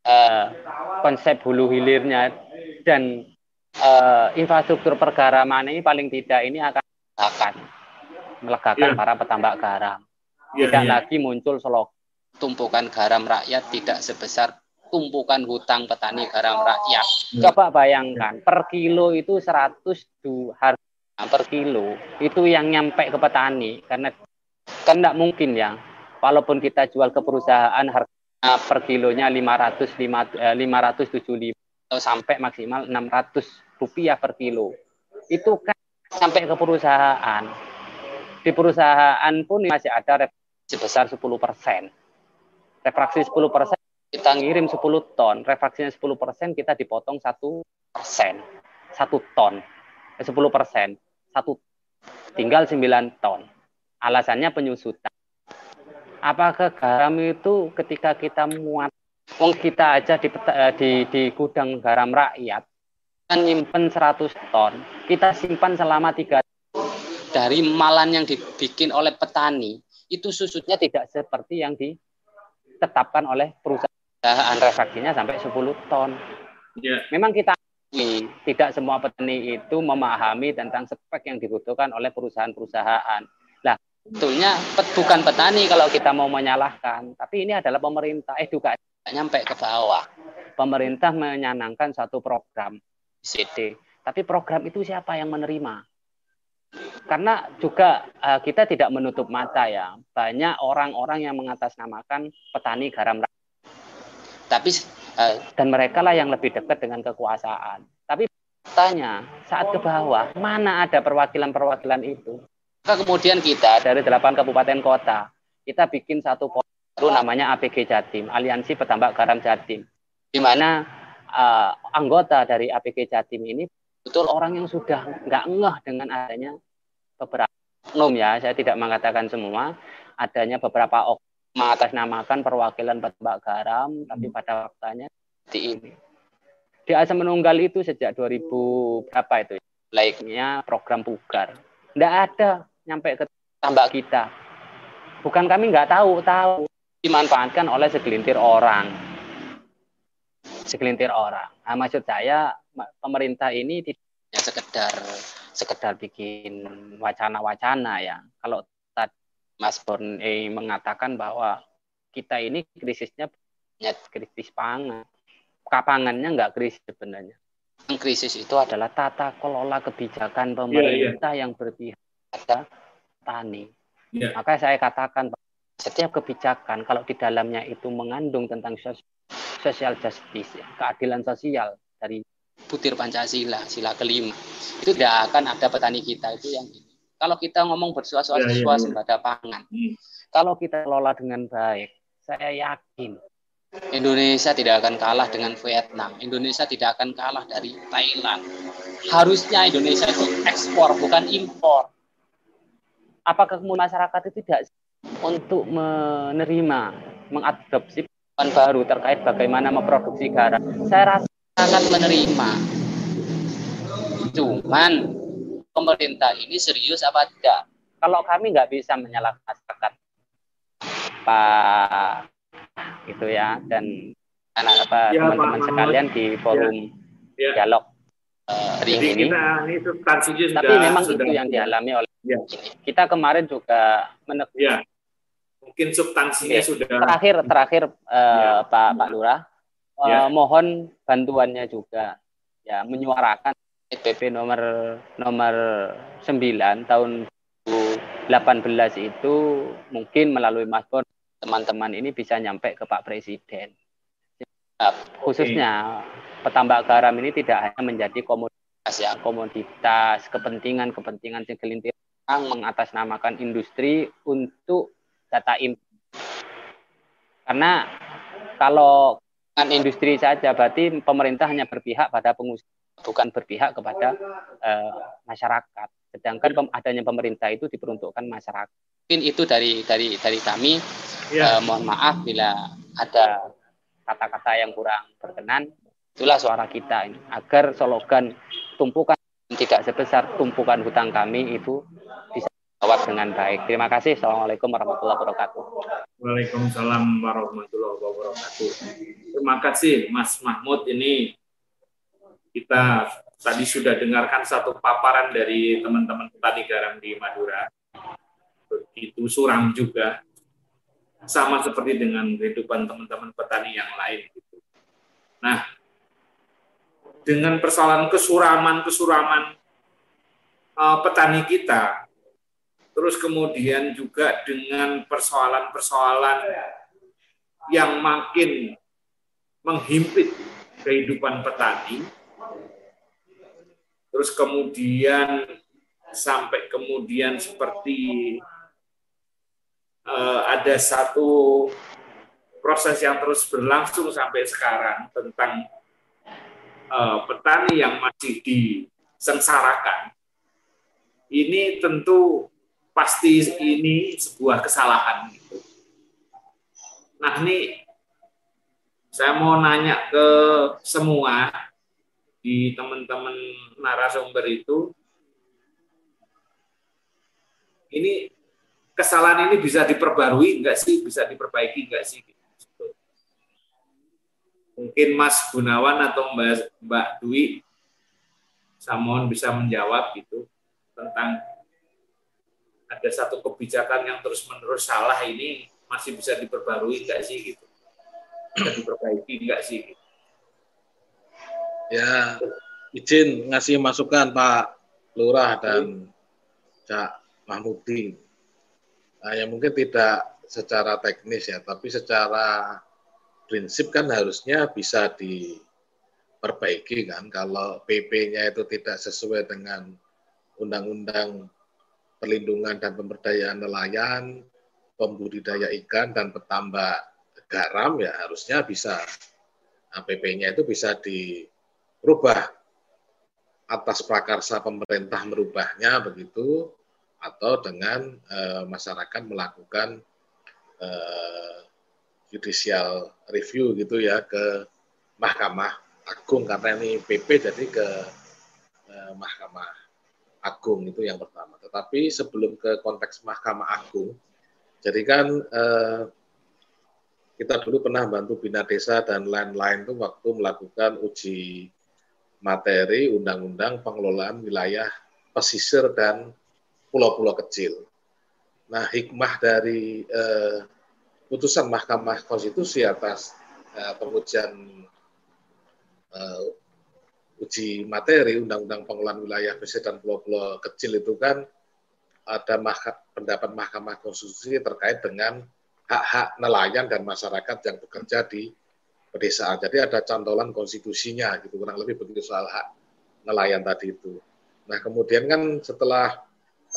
uh, konsep hulu hilirnya dan uh, infrastruktur pergaraman ini paling tidak ini akan akan melegakan Ya. para petambak garam. Ya, tidak ya. lagi muncul selok tumpukan garam rakyat tidak sebesar tumpukan hutang petani garam rakyat. Coba bayangkan per kilo itu 100 du harga per kilo itu yang nyampe ke petani karena kan tidak mungkin ya. Walaupun kita jual ke perusahaan harga per kilonya 500 lima- eh, 575 atau sampai maksimal 600 rupiah per kilo. Itu kan sampai ke perusahaan. Di perusahaan pun masih ada sebesar 10 persen. Refraksi 10 persen kita ngirim 10 ton refraksinya 10 persen kita dipotong satu persen. Satu ton. Eh, 10 persen. Satu. Tinggal 9 ton. Alasannya penyusutan. Apakah garam itu ketika kita muat Wong kita aja di, eh, di di gudang garam rakyat kita nyimpen 100 ton kita simpan selama tiga dari malan yang dibikin oleh petani itu susutnya tidak seperti yang ditetapkan oleh perusahaan refraksinya sampai 10 ton. Ya. Memang kita akui tidak semua petani itu memahami tentang spek yang dibutuhkan oleh perusahaan-perusahaan. Lah, sebetulnya pet- bukan petani kalau kita mau menyalahkan, tapi ini adalah pemerintah edukasi nyampe ke bawah. Pemerintah menyanangkan satu program CD, tapi program itu siapa yang menerima? Karena juga eh, kita tidak menutup mata ya, banyak orang-orang yang mengatasnamakan petani garam. Tapi uh, dan mereka lah yang lebih dekat dengan kekuasaan. Tapi tanya saat ke bawah mana ada perwakilan-perwakilan itu? Maka kemudian kita dari delapan kabupaten kota kita bikin satu baru namanya APG Jatim, Aliansi Petambak Garam Jatim, di mana uh, anggota dari APG Jatim ini betul orang yang sudah nggak ngeh dengan adanya beberapa oknum ya, saya tidak mengatakan semua, adanya beberapa oknum mengatasnamakan perwakilan petambak garam, hmm. tapi pada faktanya seperti ini. Di Asam Menunggal itu sejak 2000 berapa itu? Laiknya program pugar. Tidak ada nyampe ke tambak kita. Bukan kami nggak tahu, tahu dimanfaatkan oleh segelintir orang. Segelintir orang. Nah, maksud saya pemerintah ini tidak sekedar sekedar bikin wacana-wacana ya. Kalau Mas Borne mengatakan bahwa kita ini krisisnya krisis pangan. Kapangannya nggak krisis sebenarnya. Yang krisis itu adalah tata kelola kebijakan iya, pemerintah yeah, yeah. yang berpihak pada petani. Yeah. Maka saya katakan setiap kebijakan kalau di dalamnya itu mengandung tentang social justice, ya, keadilan sosial dari butir Pancasila, sila kelima, itu tidak akan ada petani kita itu yang. Kalau kita ngomong bersuas-suas ya, ya, ya. pangan, hmm. kalau kita kelola dengan baik, saya yakin Indonesia tidak akan kalah dengan Vietnam. Indonesia tidak akan kalah dari Thailand. Harusnya Indonesia itu ekspor, bukan impor. Apakah kemudian masyarakat itu tidak untuk menerima, mengadopsi bahan baru terkait bagaimana memproduksi garam? Saya rasa akan menerima. Cuman pemerintah ini serius apa tidak? Kalau kami nggak bisa menyalahkan masyarakat, Pak itu ya dan anak apa ya, teman-teman ya, sekalian di forum ya. dialog uh, hari ini. Kita, ini Tapi memang sudah, itu yang dialami oleh ya. kita kemarin juga menek. Ya. Mungkin substansinya ya. sudah. Terakhir terakhir uh, ya. Pak Pak Lurah, uh, ya. mohon bantuannya juga ya menyuarakan PP nomor nomor 9 tahun 2018 itu mungkin melalui Mas Bon teman-teman ini bisa nyampe ke Pak Presiden. Ya, khususnya petambak garam ini tidak hanya menjadi komoditas ya, komoditas kepentingan-kepentingan segelintir orang mengatasnamakan industri untuk data impor. Karena kalau industri saja berarti pemerintah hanya berpihak pada pengusaha bukan berpihak kepada uh, masyarakat. Sedangkan pem adanya pemerintah itu diperuntukkan masyarakat. Mungkin itu dari dari dari kami. Ya. Uh, mohon maaf bila ada kata-kata yang kurang berkenan. Itulah suara kita ini agar slogan tumpukan tidak sebesar tumpukan hutang kami itu bisa jawab dengan baik. Terima kasih. Assalamualaikum warahmatullahi wabarakatuh. Waalaikumsalam warahmatullahi wabarakatuh. Terima kasih Mas Mahmud ini kita tadi sudah dengarkan satu paparan dari teman-teman petani garam di Madura. Begitu suram juga. Sama seperti dengan kehidupan teman-teman petani yang lain. Nah, dengan persoalan kesuraman-kesuraman uh, petani kita, terus kemudian juga dengan persoalan-persoalan yang makin menghimpit kehidupan petani, terus kemudian sampai kemudian seperti uh, ada satu proses yang terus berlangsung sampai sekarang tentang uh, petani yang masih disengsarakan ini tentu pasti ini sebuah kesalahan gitu. Nah ini saya mau nanya ke semua di teman-teman narasumber itu ini kesalahan ini bisa diperbarui enggak sih? Bisa diperbaiki enggak sih? Mungkin Mas Gunawan atau Mbak, Mbak Dwi Samon bisa menjawab gitu tentang ada satu kebijakan yang terus menerus salah ini masih bisa diperbarui enggak sih gitu? Bisa diperbaiki enggak sih gitu. Ya, izin ngasih masukan Pak Lurah dan Cak Mahmudin. Nah, yang mungkin tidak secara teknis ya, tapi secara prinsip kan harusnya bisa diperbaiki kan kalau PP-nya itu tidak sesuai dengan undang-undang perlindungan dan pemberdayaan nelayan, pembudidaya ikan dan petambak garam ya harusnya bisa nah, PP-nya itu bisa dirubah atas prakarsa pemerintah merubahnya begitu atau dengan uh, masyarakat melakukan uh, judicial review gitu ya ke Mahkamah Agung karena ini PP jadi ke uh, Mahkamah Agung itu yang pertama. Tetapi sebelum ke konteks Mahkamah Agung, jadi kan uh, kita dulu pernah bantu Bina Desa dan lain-lain itu waktu melakukan uji materi undang-undang pengelolaan wilayah pesisir dan pulau-pulau kecil. Nah, hikmah dari eh, putusan Mahkamah Konstitusi atas eh, pengujian eh, uji materi Undang-Undang Pengelolaan Wilayah Pesisir dan Pulau-Pulau Kecil itu kan ada mah pendapat Mahkamah Konstitusi terkait dengan hak-hak nelayan dan masyarakat yang bekerja di pedesaan. Jadi ada cantolan konstitusinya gitu kurang lebih begitu soal hak nelayan tadi itu. Nah kemudian kan setelah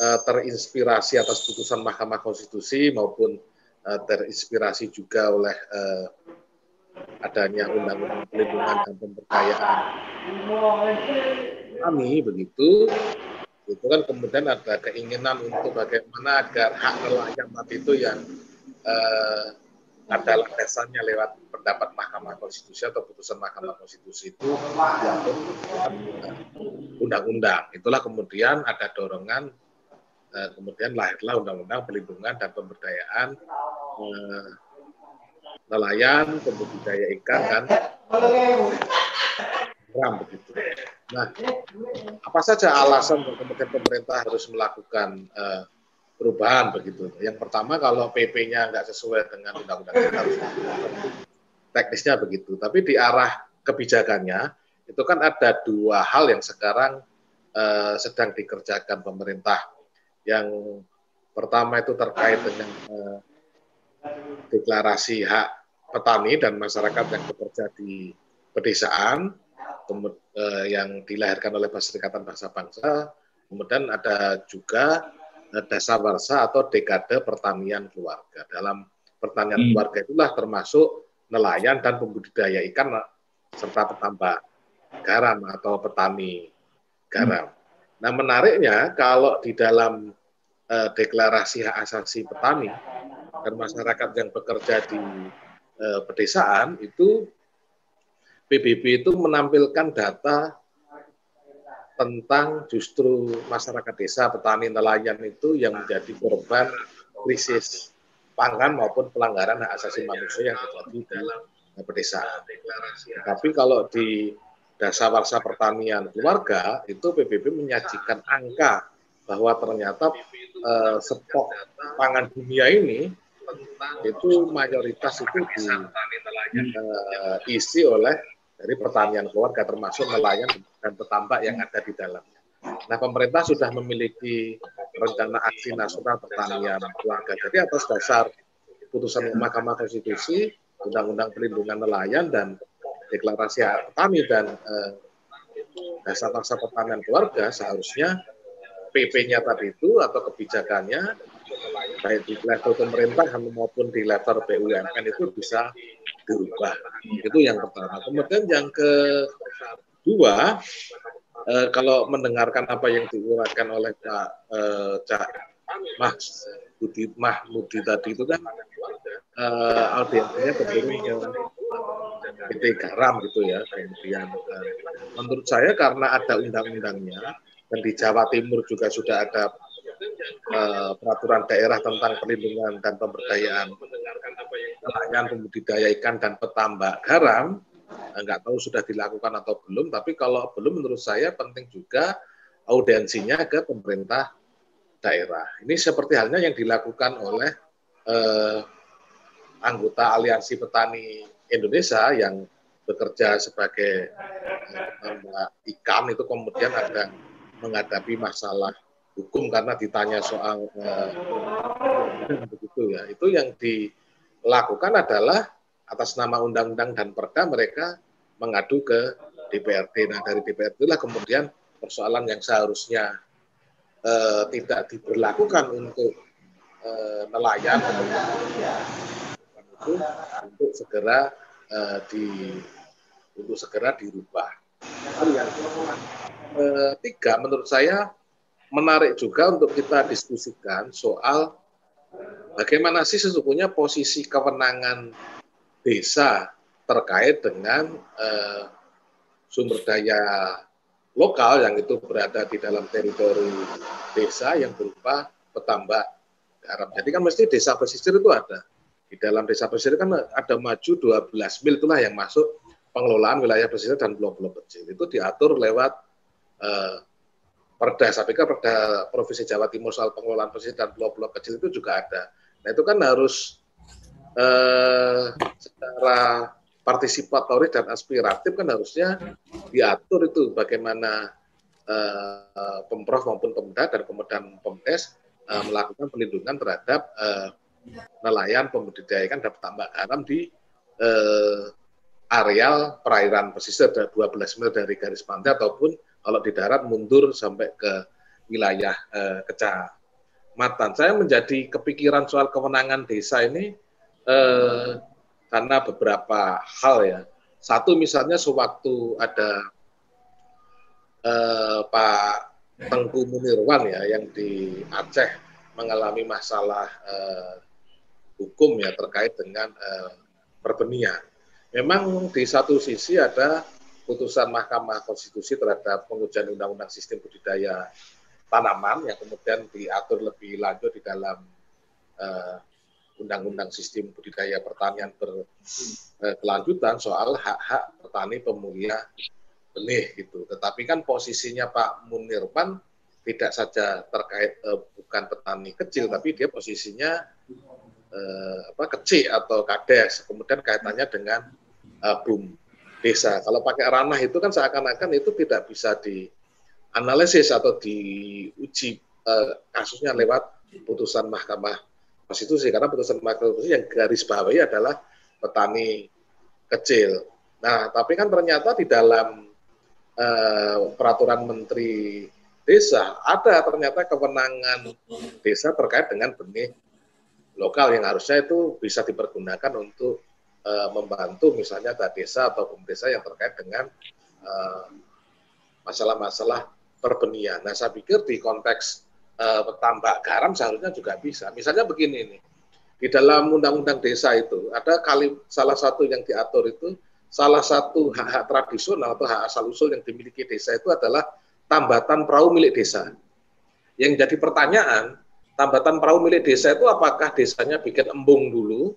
uh, terinspirasi atas putusan Mahkamah Konstitusi maupun uh, terinspirasi juga oleh uh, adanya undang-undang pelindungan dan pemberdayaan kami begitu itu kan kemudian ada keinginan untuk bagaimana agar hak nelayan tadi itu yang eh, ada landasannya lewat pendapat Mahkamah Konstitusi atau putusan Mahkamah Konstitusi itu undang-undang. Itulah kemudian ada dorongan eh, kemudian lahirlah undang-undang pelindungan dan pemberdayaan eh, nelayan, pembudidaya ikan dan ram begitu. Nah, apa saja alasan kemudian pemerintah harus melakukan uh, perubahan begitu. Yang pertama kalau PP-nya nggak sesuai dengan undang-undang harus teknisnya begitu. Tapi di arah kebijakannya itu kan ada dua hal yang sekarang uh, sedang dikerjakan pemerintah. Yang pertama itu terkait dengan uh, deklarasi hak petani dan masyarakat yang bekerja di pedesaan yang dilahirkan oleh Perserikatan Bangsa Bangsa. Kemudian ada juga dasar warsa atau dekade pertanian keluarga. Dalam pertanian hmm. keluarga itulah termasuk nelayan dan pembudidaya ikan serta petambak garam atau petani garam. Hmm. Nah menariknya kalau di dalam uh, deklarasi hak asasi petani dan masyarakat yang bekerja di uh, pedesaan itu PBB itu menampilkan data tentang justru masyarakat desa, petani, nelayan itu yang menjadi korban krisis pangan maupun pelanggaran hak asasi manusia yang terjadi di pedesaan. Tapi kalau di dasar warsa pertanian keluarga itu PBB menyajikan angka bahwa ternyata eh, stok pangan dunia ini itu mayoritas itu diisi eh, oleh dari pertanian keluarga termasuk nelayan dan petambak yang ada di dalamnya. Nah, pemerintah sudah memiliki rencana aksi nasional pertanian keluarga. Jadi atas dasar putusan Mahkamah Konstitusi, Undang-Undang Perlindungan Nelayan dan deklarasi petani dan eh, dasar-dasar pertanian keluarga seharusnya PP-nya tadi itu atau kebijakannya baik di level pemerintah maupun di level BUMN itu bisa dirubah. Itu yang pertama. Kemudian yang kedua, eh, kalau mendengarkan apa yang diuraikan oleh Pak eh, Cak Mas Budi Mahmudi tadi itu kan eh, audiensnya cenderung PT Garam gitu ya. Kemudian eh, menurut saya karena ada undang-undangnya dan di Jawa Timur juga sudah ada uh, peraturan daerah tentang perlindungan dan pemberdayaan nelayan, pembudidaya ikan dan petambak garam. Enggak tahu sudah dilakukan atau belum, tapi kalau belum menurut saya penting juga audiensinya ke pemerintah daerah. Ini seperti halnya yang dilakukan oleh eh, anggota Aliansi Petani Indonesia yang bekerja sebagai eh, ikan itu kemudian ada menghadapi masalah hukum karena ditanya soal eh, begitu ya. Itu yang dilakukan adalah atas nama undang-undang dan perda mereka mengadu ke DPRD. Nah dari DPRD itulah kemudian persoalan yang seharusnya eh, tidak diberlakukan untuk eh, nelayan itu untuk segera eh, di untuk segera dirubah. Yang eh, menurut saya menarik juga untuk kita diskusikan soal bagaimana sih sesungguhnya posisi kewenangan desa terkait dengan eh, sumber daya lokal yang itu berada di dalam teritori desa yang berupa petambak garam. Jadi kan mesti desa pesisir itu ada. Di dalam desa pesisir kan ada maju 12 mil itulah yang masuk pengelolaan wilayah pesisir dan pulau-pulau kecil. Itu diatur lewat eh, Perda, saya pikir Perda Provinsi Jawa Timur soal pengelolaan pesisir dan pulau-pulau kecil itu juga ada. Nah itu kan harus eh, secara partisipatoris dan aspiratif kan harusnya diatur itu bagaimana eh, pemprov maupun pemda dan kemudian pemdes eh, melakukan pelindungan terhadap eh, nelayan pembudidaya dan tambak garam di eh, areal perairan pesisir 12 mil dari garis pantai ataupun kalau di darat mundur sampai ke wilayah eh, kecamatan. Saya menjadi kepikiran soal kewenangan desa ini eh, karena beberapa hal ya. Satu misalnya sewaktu ada eh, Pak Tengku Munirwan ya yang di Aceh mengalami masalah eh, hukum ya terkait dengan eh, perbenihan. Memang di satu sisi ada putusan Mahkamah Konstitusi terhadap pengujian Undang-Undang Sistem Budidaya Tanaman yang kemudian diatur lebih lanjut di dalam uh, Undang-Undang Sistem Budidaya Pertanian berkelanjutan uh, soal hak-hak petani pemulia benih gitu. Tetapi kan posisinya Pak Munirman tidak saja terkait uh, bukan petani kecil, tapi dia posisinya uh, apa kecil atau kades, kemudian kaitannya dengan uh, boom desa. Kalau pakai ranah itu kan seakan-akan itu tidak bisa dianalisis atau diuji eh, kasusnya lewat putusan Mahkamah Konstitusi karena putusan Mahkamah Konstitusi yang garis bawahi adalah petani kecil. Nah, tapi kan ternyata di dalam eh, peraturan Menteri Desa ada ternyata kewenangan desa terkait dengan benih lokal yang harusnya itu bisa dipergunakan untuk uh, membantu misalnya desa atau desa yang terkait dengan uh, masalah-masalah perbenihan. Nah, saya pikir di konteks uh, tambak garam seharusnya juga bisa. Misalnya begini nih, di dalam undang-undang desa itu ada kali salah satu yang diatur itu salah satu hak-hak tradisional atau hak asal usul yang dimiliki desa itu adalah tambatan perahu milik desa. Yang jadi pertanyaan, tambatan perahu milik desa itu apakah desanya bikin embung dulu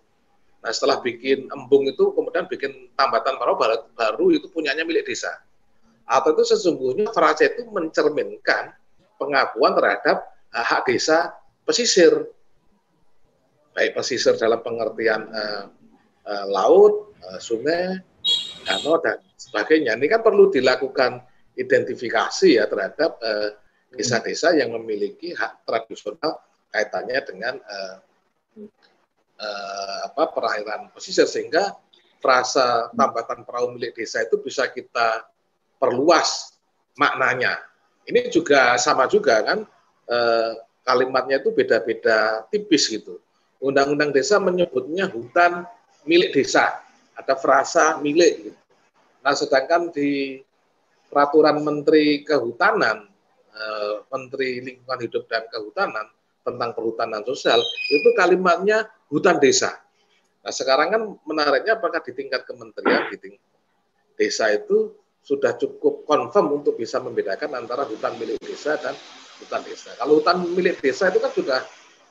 Nah setelah bikin embung itu kemudian bikin tambatan perahu baru itu punyanya milik desa. Atau itu sesungguhnya frasa itu mencerminkan pengakuan terhadap hak desa pesisir. Baik pesisir dalam pengertian uh, uh, laut, uh, sungai, danau, dan sebagainya. Ini kan perlu dilakukan identifikasi ya terhadap desa-desa uh, yang memiliki hak tradisional kaitannya dengan uh, eh, apa perairan pesisir sehingga frasa tambatan perahu milik desa itu bisa kita perluas maknanya. Ini juga sama juga kan eh, kalimatnya itu beda-beda tipis gitu. Undang-undang desa menyebutnya hutan milik desa, ada frasa milik. Gitu. Nah, sedangkan di peraturan Menteri Kehutanan, eh, Menteri Lingkungan Hidup dan Kehutanan tentang perhutanan sosial itu kalimatnya hutan desa. Nah sekarang kan menariknya apakah di tingkat kementerian, di tingkat desa itu sudah cukup confirm untuk bisa membedakan antara hutan milik desa dan hutan desa. Kalau hutan milik desa itu kan sudah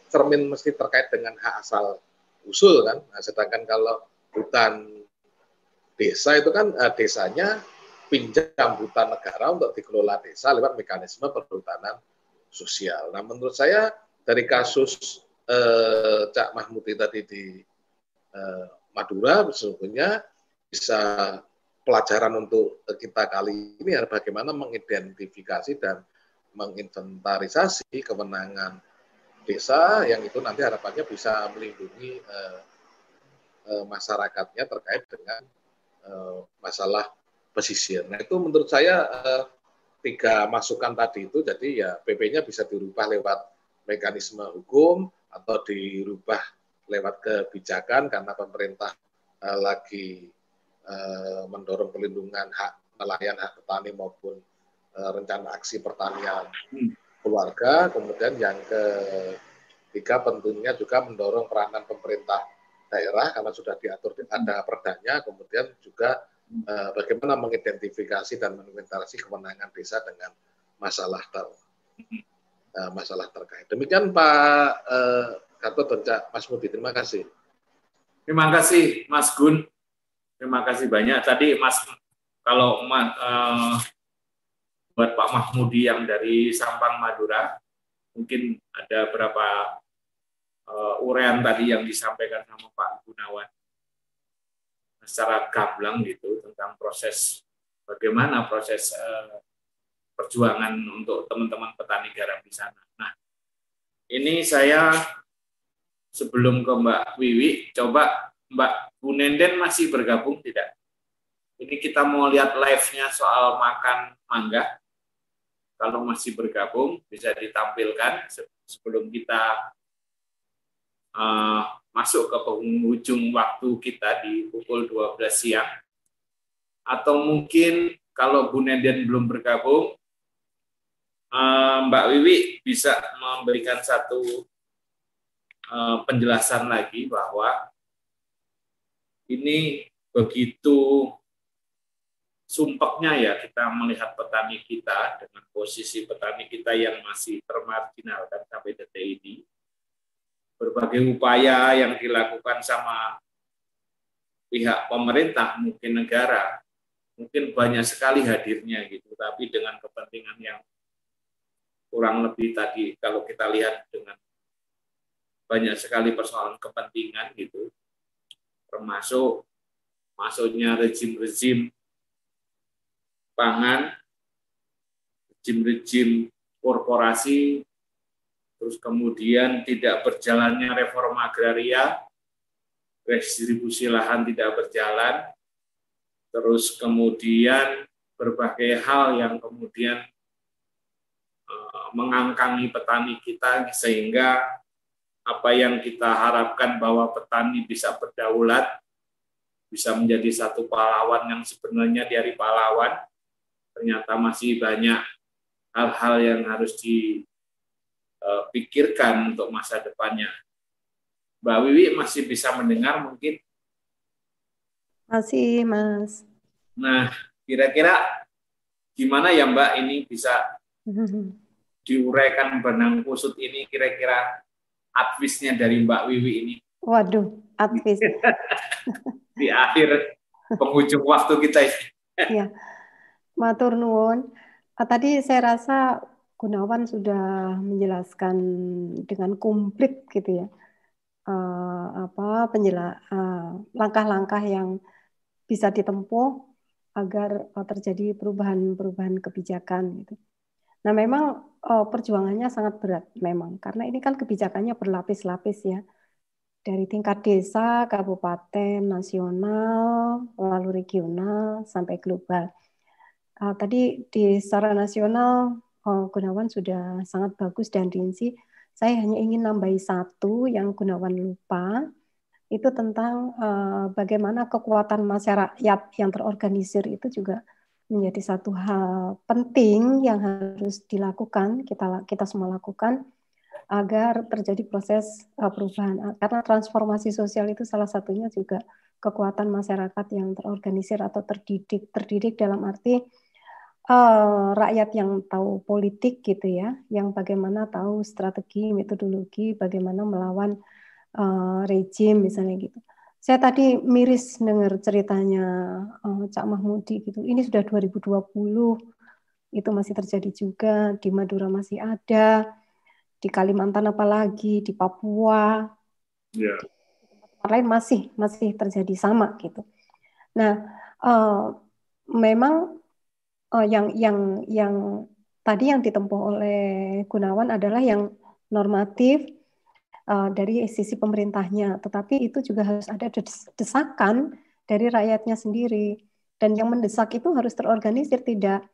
cermin mesti terkait dengan hak asal usul kan. Nah, sedangkan kalau hutan desa itu kan eh, desanya pinjam hutan negara untuk dikelola desa lewat mekanisme perhutanan sosial. Nah, menurut saya dari kasus eh, Cak Mahmudi tadi di eh, Madura sesungguhnya bisa pelajaran untuk kita kali ini adalah bagaimana mengidentifikasi dan menginventarisasi kewenangan desa yang itu nanti harapannya bisa melindungi eh, uh, masyarakatnya terkait dengan uh, masalah pesisir. Nah itu menurut saya uh, tiga masukan tadi itu jadi ya PP-nya bisa dirubah lewat mekanisme hukum atau dirubah lewat kebijakan karena pemerintah uh, lagi uh, mendorong pelindungan hak nelayan, hak petani maupun uh, rencana aksi pertanian keluarga. Kemudian yang ketiga tentunya juga mendorong peranan pemerintah daerah karena sudah diatur ada perdanya, kemudian juga uh, bagaimana mengidentifikasi dan menginventarisasi kemenangan desa dengan masalah ter masalah terkait. Demikian Pak Gatot dan Mas Mudi. Terima kasih. Terima kasih Mas Gun. Terima kasih banyak. Tadi Mas kalau uh, buat Pak Mahmudi yang dari Sampang Madura, mungkin ada berapa uh, urean tadi yang disampaikan sama Pak Gunawan secara gamblang gitu tentang proses bagaimana proses uh, perjuangan untuk teman-teman petani garam di sana. Nah, ini saya sebelum ke Mbak Wiwi, coba Mbak Bunenden masih bergabung tidak? Ini kita mau lihat live-nya soal makan mangga. Kalau masih bergabung, bisa ditampilkan sebelum kita uh, masuk ke penghujung waktu kita di pukul 12 siang. Atau mungkin kalau Bu Nenden belum bergabung, eh, Mbak Wiwi bisa memberikan satu eh, penjelasan lagi bahwa ini begitu sumpeknya ya kita melihat petani kita dengan posisi petani kita yang masih termarginalkan sampai detik ini. Berbagai upaya yang dilakukan sama pihak pemerintah, mungkin negara, mungkin banyak sekali hadirnya gitu, tapi dengan kepentingan yang kurang lebih tadi kalau kita lihat dengan banyak sekali persoalan kepentingan gitu, termasuk masuknya rezim-rezim pangan, rezim-rezim korporasi terus kemudian tidak berjalannya reforma agraria, redistribusi lahan tidak berjalan, terus kemudian berbagai hal yang kemudian eh, mengangkangi petani kita sehingga apa yang kita harapkan bahwa petani bisa berdaulat, bisa menjadi satu pahlawan yang sebenarnya dari pahlawan, ternyata masih banyak hal-hal yang harus di uh, pikirkan untuk masa depannya. Mbak Wiwi masih bisa mendengar mungkin? Masih, Mas. Nah, kira-kira gimana ya Mbak ini bisa [laughs] diuraikan benang kusut ini kira-kira advisnya dari Mbak Wiwi ini? Waduh, advis. [laughs] Di akhir penghujung waktu kita ini. ya, matur nuwun. Ah, tadi saya rasa Gunawan sudah menjelaskan dengan komplit gitu ya uh, apa penjela uh, langkah-langkah yang bisa ditempuh agar terjadi perubahan-perubahan kebijakan gitu. Nah memang uh, perjuangannya sangat berat memang karena ini kan kebijakannya berlapis-lapis ya dari tingkat desa, kabupaten, nasional, lalu regional sampai global. Uh, tadi di secara nasional oh, Gunawan sudah sangat bagus dan rinci. Saya hanya ingin nambahi satu yang Gunawan lupa, itu tentang uh, bagaimana kekuatan masyarakat yang terorganisir itu juga menjadi satu hal penting yang harus dilakukan kita kita semua lakukan agar terjadi proses uh, perubahan karena transformasi sosial itu salah satunya juga kekuatan masyarakat yang terorganisir atau terdidik terdidik dalam arti uh, rakyat yang tahu politik gitu ya, yang bagaimana tahu strategi, metodologi, bagaimana melawan uh, rejim misalnya gitu. Saya tadi miris dengar ceritanya uh, Cak Mahmudi gitu. Ini sudah 2020, itu masih terjadi juga di Madura masih ada, di Kalimantan apalagi, di Papua, yeah. tempat lain masih masih terjadi sama gitu. Nah, uh, memang uh, yang yang yang tadi yang ditempuh oleh Gunawan adalah yang normatif dari sisi pemerintahnya, tetapi itu juga harus ada desakan dari rakyatnya sendiri. Dan yang mendesak itu harus terorganisir, tidak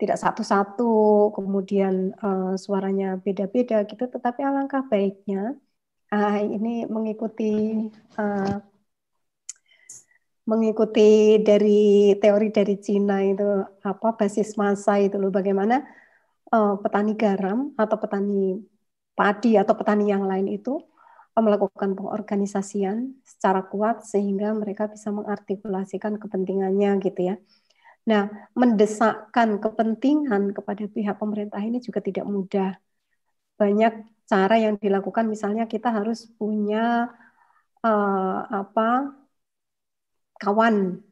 tidak satu-satu, kemudian uh, suaranya beda-beda gitu. Tetapi alangkah baiknya uh, ini mengikuti uh, mengikuti dari teori dari Cina itu apa basis masa itu loh bagaimana uh, petani garam atau petani padi atau petani yang lain itu melakukan pengorganisasian secara kuat sehingga mereka bisa mengartikulasikan kepentingannya gitu ya. Nah, mendesakkan kepentingan kepada pihak pemerintah ini juga tidak mudah. Banyak cara yang dilakukan misalnya kita harus punya uh, apa kawan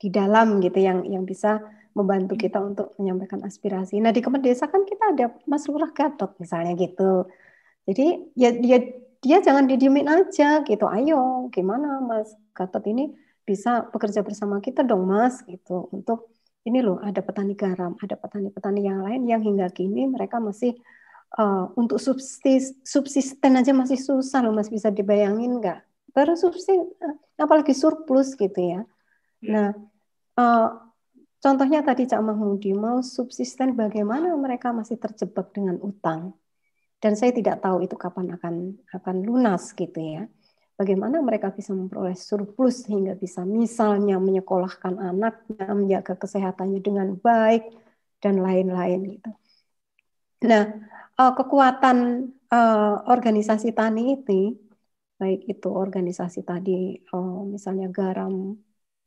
di dalam gitu yang yang bisa membantu kita untuk menyampaikan aspirasi. Nah, di Kementerian Desa kan kita ada Mas Lurah Gatot misalnya gitu. Jadi ya dia dia jangan didiemin aja gitu. Ayo, gimana Mas Gatot ini bisa bekerja bersama kita dong Mas gitu untuk ini loh ada petani garam, ada petani-petani yang lain yang hingga kini mereka masih uh, untuk subsist, subsisten aja masih susah loh Mas bisa dibayangin nggak? Baru subsisten apalagi surplus gitu ya. Nah, uh, contohnya tadi Cak Mahmudi mau subsisten bagaimana mereka masih terjebak dengan utang dan saya tidak tahu itu kapan akan akan lunas gitu ya. Bagaimana mereka bisa memperoleh surplus hingga bisa misalnya menyekolahkan anaknya, menjaga kesehatannya dengan baik dan lain-lain gitu. Nah, eh, kekuatan eh, organisasi tani ini baik itu organisasi tadi eh, misalnya garam,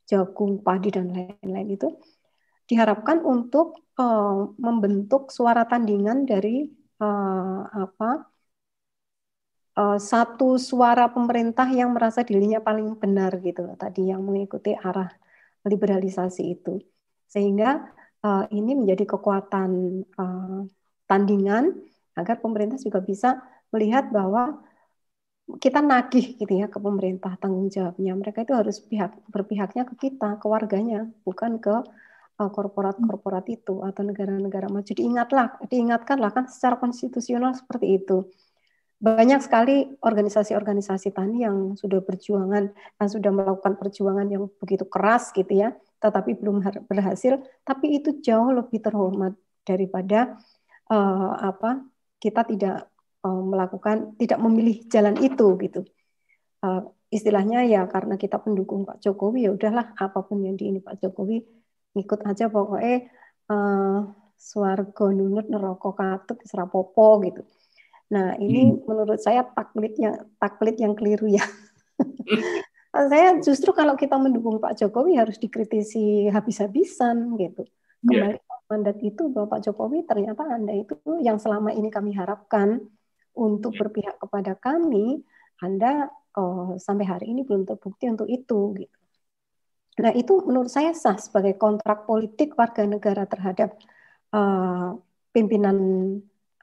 jagung, padi dan lain-lain itu diharapkan untuk membentuk suara tandingan dari uh, apa uh, satu suara pemerintah yang merasa dirinya paling benar gitu tadi yang mengikuti arah liberalisasi itu. Sehingga uh, ini menjadi kekuatan uh, tandingan agar pemerintah juga bisa melihat bahwa kita nagih gitu ya ke pemerintah tanggung jawabnya. Mereka itu harus pihak berpihaknya ke kita ke warganya bukan ke korporat-korporat itu atau negara-negara maju diingatlah diingatkanlah kan secara konstitusional seperti itu. Banyak sekali organisasi-organisasi tani yang sudah berjuangan yang sudah melakukan perjuangan yang begitu keras gitu ya tetapi belum berhasil tapi itu jauh lebih terhormat daripada uh, apa kita tidak uh, melakukan tidak memilih jalan itu gitu. Uh, istilahnya ya karena kita pendukung Pak Jokowi ya udahlah apa pun yang di ini Pak Jokowi ikut aja pokoknya uh, swargo nunut neraka katut serapopo gitu. Nah, ini hmm. menurut saya taklid yang taklid yang keliru ya. [laughs] saya justru kalau kita mendukung Pak Jokowi harus dikritisi habis-habisan gitu. Iya. Kembali yeah. mandat itu bahwa Pak Jokowi ternyata Anda itu yang selama ini kami harapkan untuk yeah. berpihak kepada kami, Anda oh, sampai hari ini belum terbukti untuk itu gitu. Nah, itu menurut saya sah sebagai kontrak politik warga negara terhadap uh, pimpinan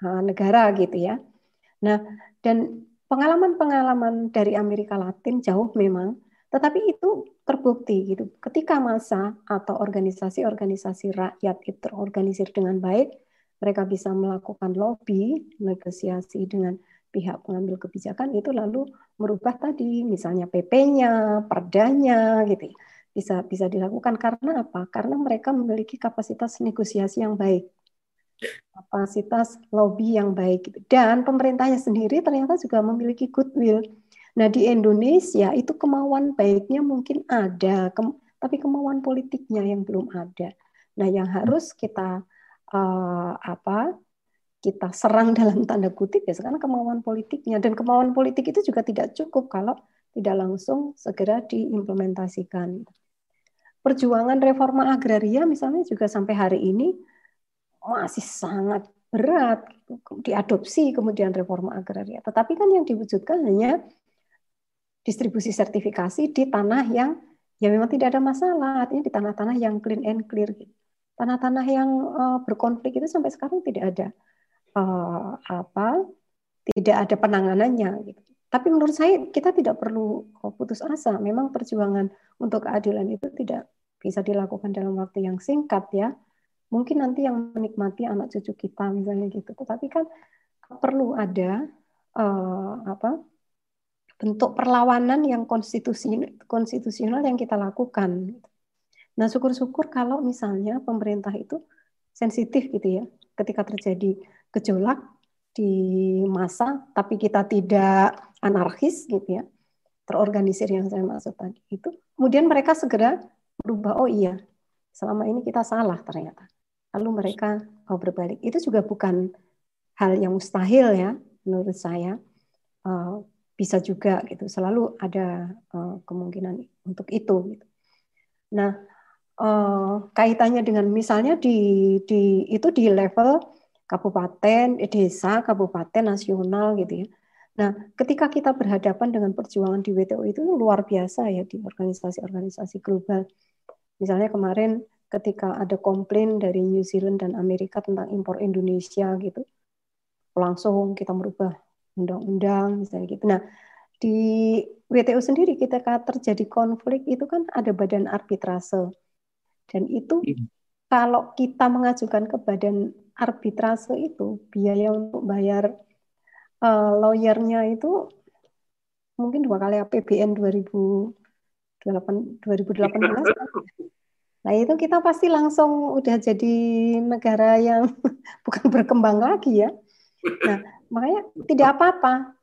uh, negara gitu ya. Nah, dan pengalaman-pengalaman dari Amerika Latin jauh memang, tetapi itu terbukti gitu. Ketika masa atau organisasi-organisasi rakyat itu terorganisir dengan baik, mereka bisa melakukan lobby, negosiasi dengan pihak pengambil kebijakan itu lalu merubah tadi misalnya PP-nya, perdanya gitu. Ya bisa bisa dilakukan karena apa? Karena mereka memiliki kapasitas negosiasi yang baik, kapasitas lobby yang baik, dan pemerintahnya sendiri ternyata juga memiliki goodwill. Nah di Indonesia itu kemauan baiknya mungkin ada, ke, tapi kemauan politiknya yang belum ada. Nah yang harus kita uh, apa? kita serang [laughs] dalam tanda kutip ya sekarang kemauan politiknya dan kemauan politik itu juga tidak cukup kalau tidak langsung segera diimplementasikan perjuangan reforma agraria misalnya juga sampai hari ini masih sangat berat diadopsi kemudian reforma agraria. Tetapi kan yang diwujudkan hanya distribusi sertifikasi di tanah yang ya memang tidak ada masalah, artinya di tanah-tanah yang clean and clear. Tanah-tanah yang uh, berkonflik itu sampai sekarang tidak ada uh, apa, tidak ada penanganannya. Gitu. Tapi menurut saya kita tidak perlu putus asa. Memang perjuangan untuk keadilan itu tidak bisa dilakukan dalam waktu yang singkat ya. Mungkin nanti yang menikmati anak cucu kita misalnya gitu. Tetapi kan perlu ada uh, apa bentuk perlawanan yang konstitusi- konstitusional yang kita lakukan. Nah, syukur-syukur kalau misalnya pemerintah itu sensitif gitu ya, ketika terjadi gejolak di masa, tapi kita tidak anarkis gitu ya, terorganisir yang saya maksud tadi itu, kemudian mereka segera berubah, oh iya, selama ini kita salah ternyata. Lalu mereka mau berbalik. Itu juga bukan hal yang mustahil ya, menurut saya. Uh, bisa juga gitu, selalu ada uh, kemungkinan untuk itu. Gitu. Nah, uh, kaitannya dengan misalnya di, di itu di level kabupaten, desa, kabupaten, nasional gitu ya. Nah, ketika kita berhadapan dengan perjuangan di WTO itu luar biasa ya di organisasi-organisasi global. Misalnya kemarin ketika ada komplain dari New Zealand dan Amerika tentang impor Indonesia gitu, langsung kita merubah undang-undang misalnya gitu. Nah, di WTO sendiri ketika terjadi konflik itu kan ada badan arbitrase. Dan itu hmm. kalau kita mengajukan ke badan arbitrase itu biaya untuk bayar uh, lawyernya itu mungkin dua kali APBN 2018 2018 Nah, itu kita pasti langsung udah jadi negara yang [laughs] bukan berkembang lagi ya. Nah, makanya tidak apa-apa.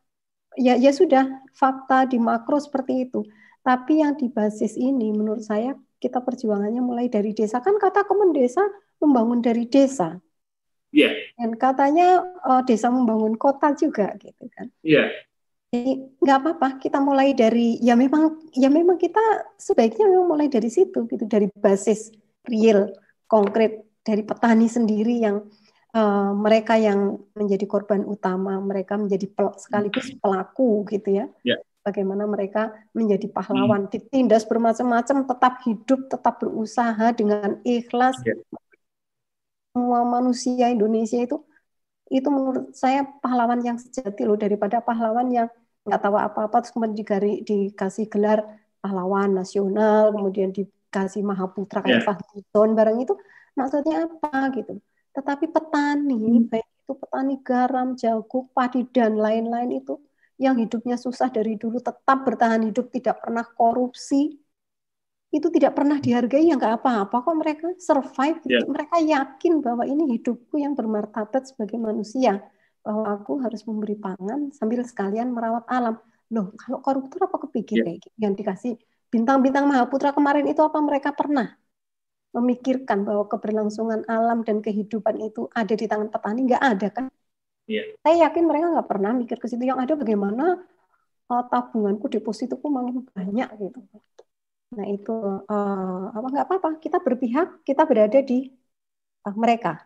Ya ya sudah, fakta di makro seperti itu. Tapi yang di basis ini menurut saya kita perjuangannya mulai dari desa. Kan kata Kemen Desa membangun dari desa. Iya. Yeah. Dan katanya uh, desa membangun kota juga gitu kan. Iya. Yeah. Jadi nggak apa-apa kita mulai dari ya memang ya memang kita sebaiknya memang mulai dari situ gitu dari basis real konkret dari petani sendiri yang uh, mereka yang menjadi korban utama mereka menjadi pel sekaligus pelaku gitu ya. Yeah. Bagaimana mereka menjadi pahlawan hmm. ditindas bermacam-macam tetap hidup tetap berusaha dengan ikhlas yeah semua manusia Indonesia itu itu menurut saya pahlawan yang sejati loh daripada pahlawan yang nggak tahu apa-apa terus kemudian digari, dikasih gelar pahlawan nasional kemudian dikasih mahaputra kayak yeah. Fahrizon barang itu maksudnya apa gitu tetapi petani hmm. baik itu petani garam jagung padi dan lain-lain itu yang hidupnya susah dari dulu tetap bertahan hidup tidak pernah korupsi itu tidak pernah dihargai ya nggak apa-apa. Kok mereka survive? Yeah. mereka yakin bahwa ini hidupku yang bermartabat sebagai manusia bahwa aku harus memberi pangan sambil sekalian merawat alam. Loh kalau koruptor apa kepikir yeah. kayak gitu? Yang dikasih bintang-bintang Mahaputra kemarin itu apa mereka pernah memikirkan bahwa keberlangsungan alam dan kehidupan itu ada di tangan petani? Nggak ada kan? Yeah. saya yakin mereka nggak pernah mikir ke situ. Yang ada bagaimana uh, tabunganku depositoku makin banyak gitu Nah itu uh, apa nggak apa-apa kita berpihak kita berada di uh, mereka.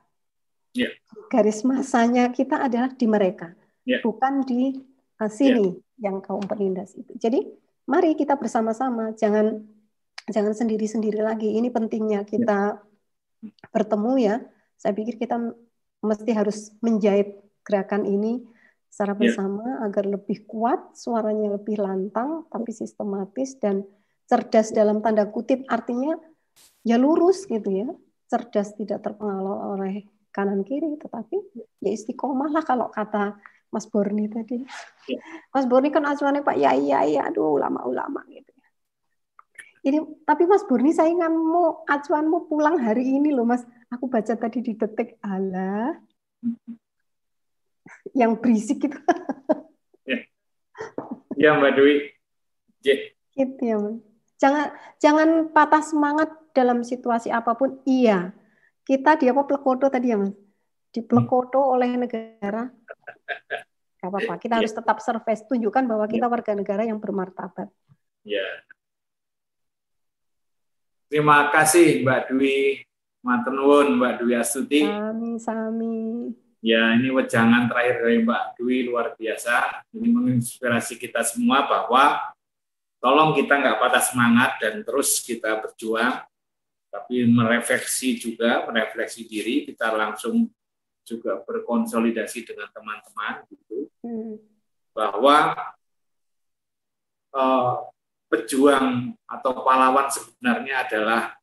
Yeah. Garis masanya kita adalah di mereka, yeah. bukan di uh, sini yeah. yang kaum penindas itu. Jadi mari kita bersama-sama, jangan jangan sendiri-sendiri lagi. Ini pentingnya kita yeah. bertemu ya. Saya pikir kita mesti harus menjahit gerakan ini secara bersama yeah. agar lebih kuat, suaranya lebih lantang, tapi sistematis dan cerdas dalam tanda kutip artinya ya lurus gitu ya. Cerdas tidak terpengaruh oleh kanan kiri tetapi ya istiqomah lah kalau kata Mas Borni tadi. Ya. Mas Borni kan acuannya Pak ya iya iya aduh ulama-ulama gitu. Ya ini tapi Mas Borni saya mau acuanmu pulang hari ini loh Mas. Aku baca tadi di detik Allah yang berisik itu. Ya, ya Mbak Dwi. Gitu ya Mas Jangan jangan patah semangat dalam situasi apa pun. Iya. Kita dia apa plekodo tadi ya, Mas? Diplekodo hmm. oleh negara. Gak apa-apa. Kita ya. harus tetap surface tunjukkan bahwa kita ya. warga negara yang bermartabat. Ya. Terima kasih Mbak Dwi Matenwun, Mbak Dwi Astuti. Sami, sami. Ya, ini wejangan terakhir dari Mbak Dwi luar biasa. Ini menginspirasi kita semua bahwa tolong kita nggak patah semangat dan terus kita berjuang, tapi merefleksi juga, merefleksi diri, kita langsung juga berkonsolidasi dengan teman-teman gitu, hmm. bahwa uh, pejuang atau pahlawan sebenarnya adalah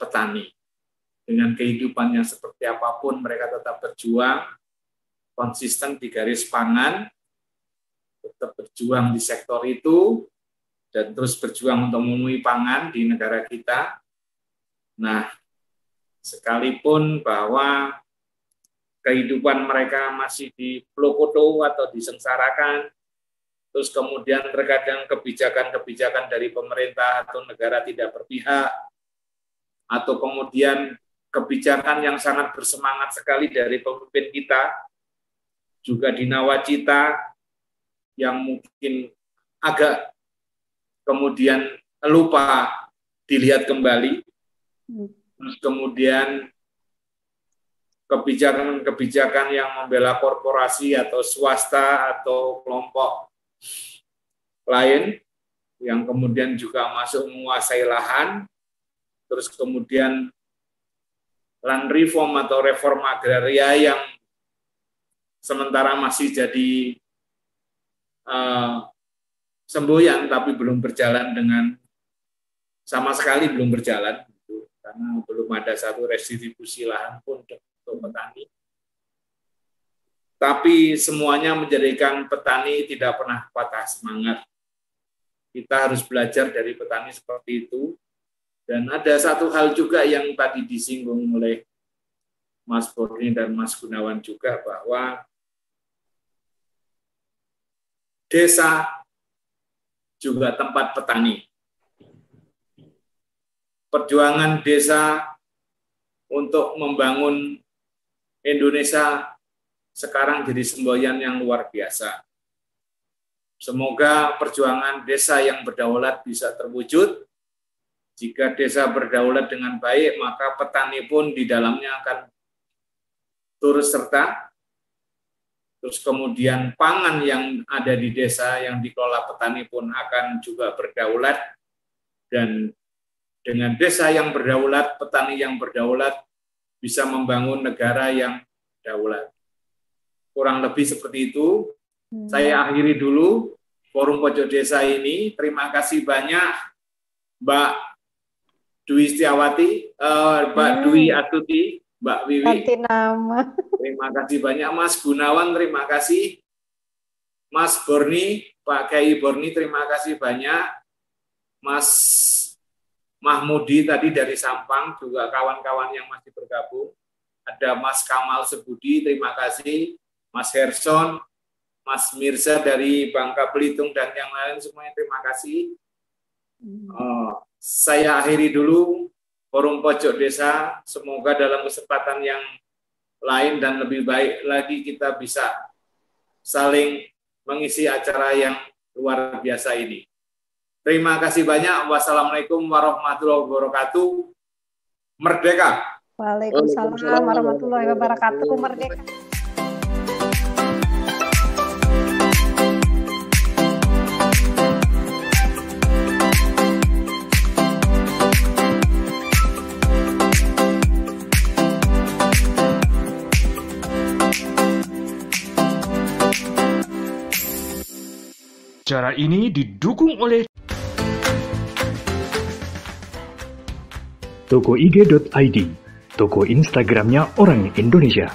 petani. Dengan kehidupan yang seperti apa pun, mereka tetap berjuang, konsisten di garis pangan, tetap berjuang di sektor itu dan terus berjuang untuk memenuhi pangan di negara kita. Nah, sekalipun bahwa kehidupan mereka masih di dipelokoto atau disengsarakan, terus kemudian terkadang kebijakan-kebijakan dari pemerintah atau negara tidak berpihak, atau kemudian kebijakan yang sangat bersemangat sekali dari pemimpin kita, juga di nawacita yang mungkin agak kemudian lupa dilihat kembali, hmm. terus kemudian kebijakan-kebijakan yang membela korporasi atau swasta atau kelompok lain yang kemudian juga masuk menguasai lahan, terus kemudian land reform atau reform agraria yang sementara masih jadi uh, semboyan tapi belum berjalan dengan sama sekali belum berjalan gitu, karena belum ada satu restitusi lahan pun untuk petani. Tapi semuanya menjadikan petani tidak pernah patah semangat. Kita harus belajar dari petani seperti itu. Dan ada satu hal juga yang tadi disinggung oleh Mas Borni dan Mas Gunawan juga bahwa desa juga tempat petani. Perjuangan desa untuk membangun Indonesia sekarang jadi semboyan yang luar biasa. Semoga perjuangan desa yang berdaulat bisa terwujud. Jika desa berdaulat dengan baik, maka petani pun di dalamnya akan turut serta terus kemudian pangan yang ada di desa yang dikelola petani pun akan juga berdaulat dan dengan desa yang berdaulat, petani yang berdaulat bisa membangun negara yang daulat. Kurang lebih seperti itu. Hmm. Saya akhiri dulu forum pojok desa ini. Terima kasih banyak Mbak Dwi Setiawati, uh, Mbak hmm. Dwi Atuti, Mbak Wiwi. Ganti nama. Terima kasih banyak Mas Gunawan, terima kasih. Mas Borni, Pak Kiai Borni, terima kasih banyak. Mas Mahmudi tadi dari Sampang, juga kawan-kawan yang masih bergabung. Ada Mas Kamal Sebudi, terima kasih. Mas Herson, Mas Mirza dari Bangka Belitung, dan yang lain semuanya terima kasih. Uh, saya akhiri dulu forum pojok desa. Semoga dalam kesempatan yang lain dan lebih baik lagi kita bisa saling mengisi acara yang luar biasa ini. Terima kasih banyak. Wassalamualaikum warahmatullahi wabarakatuh. Merdeka. Waalaikumsalam warahmatullahi wabarakatuh. Merdeka. Cara ini didukung oleh Toko IG.id, toko Instagramnya orang Indonesia.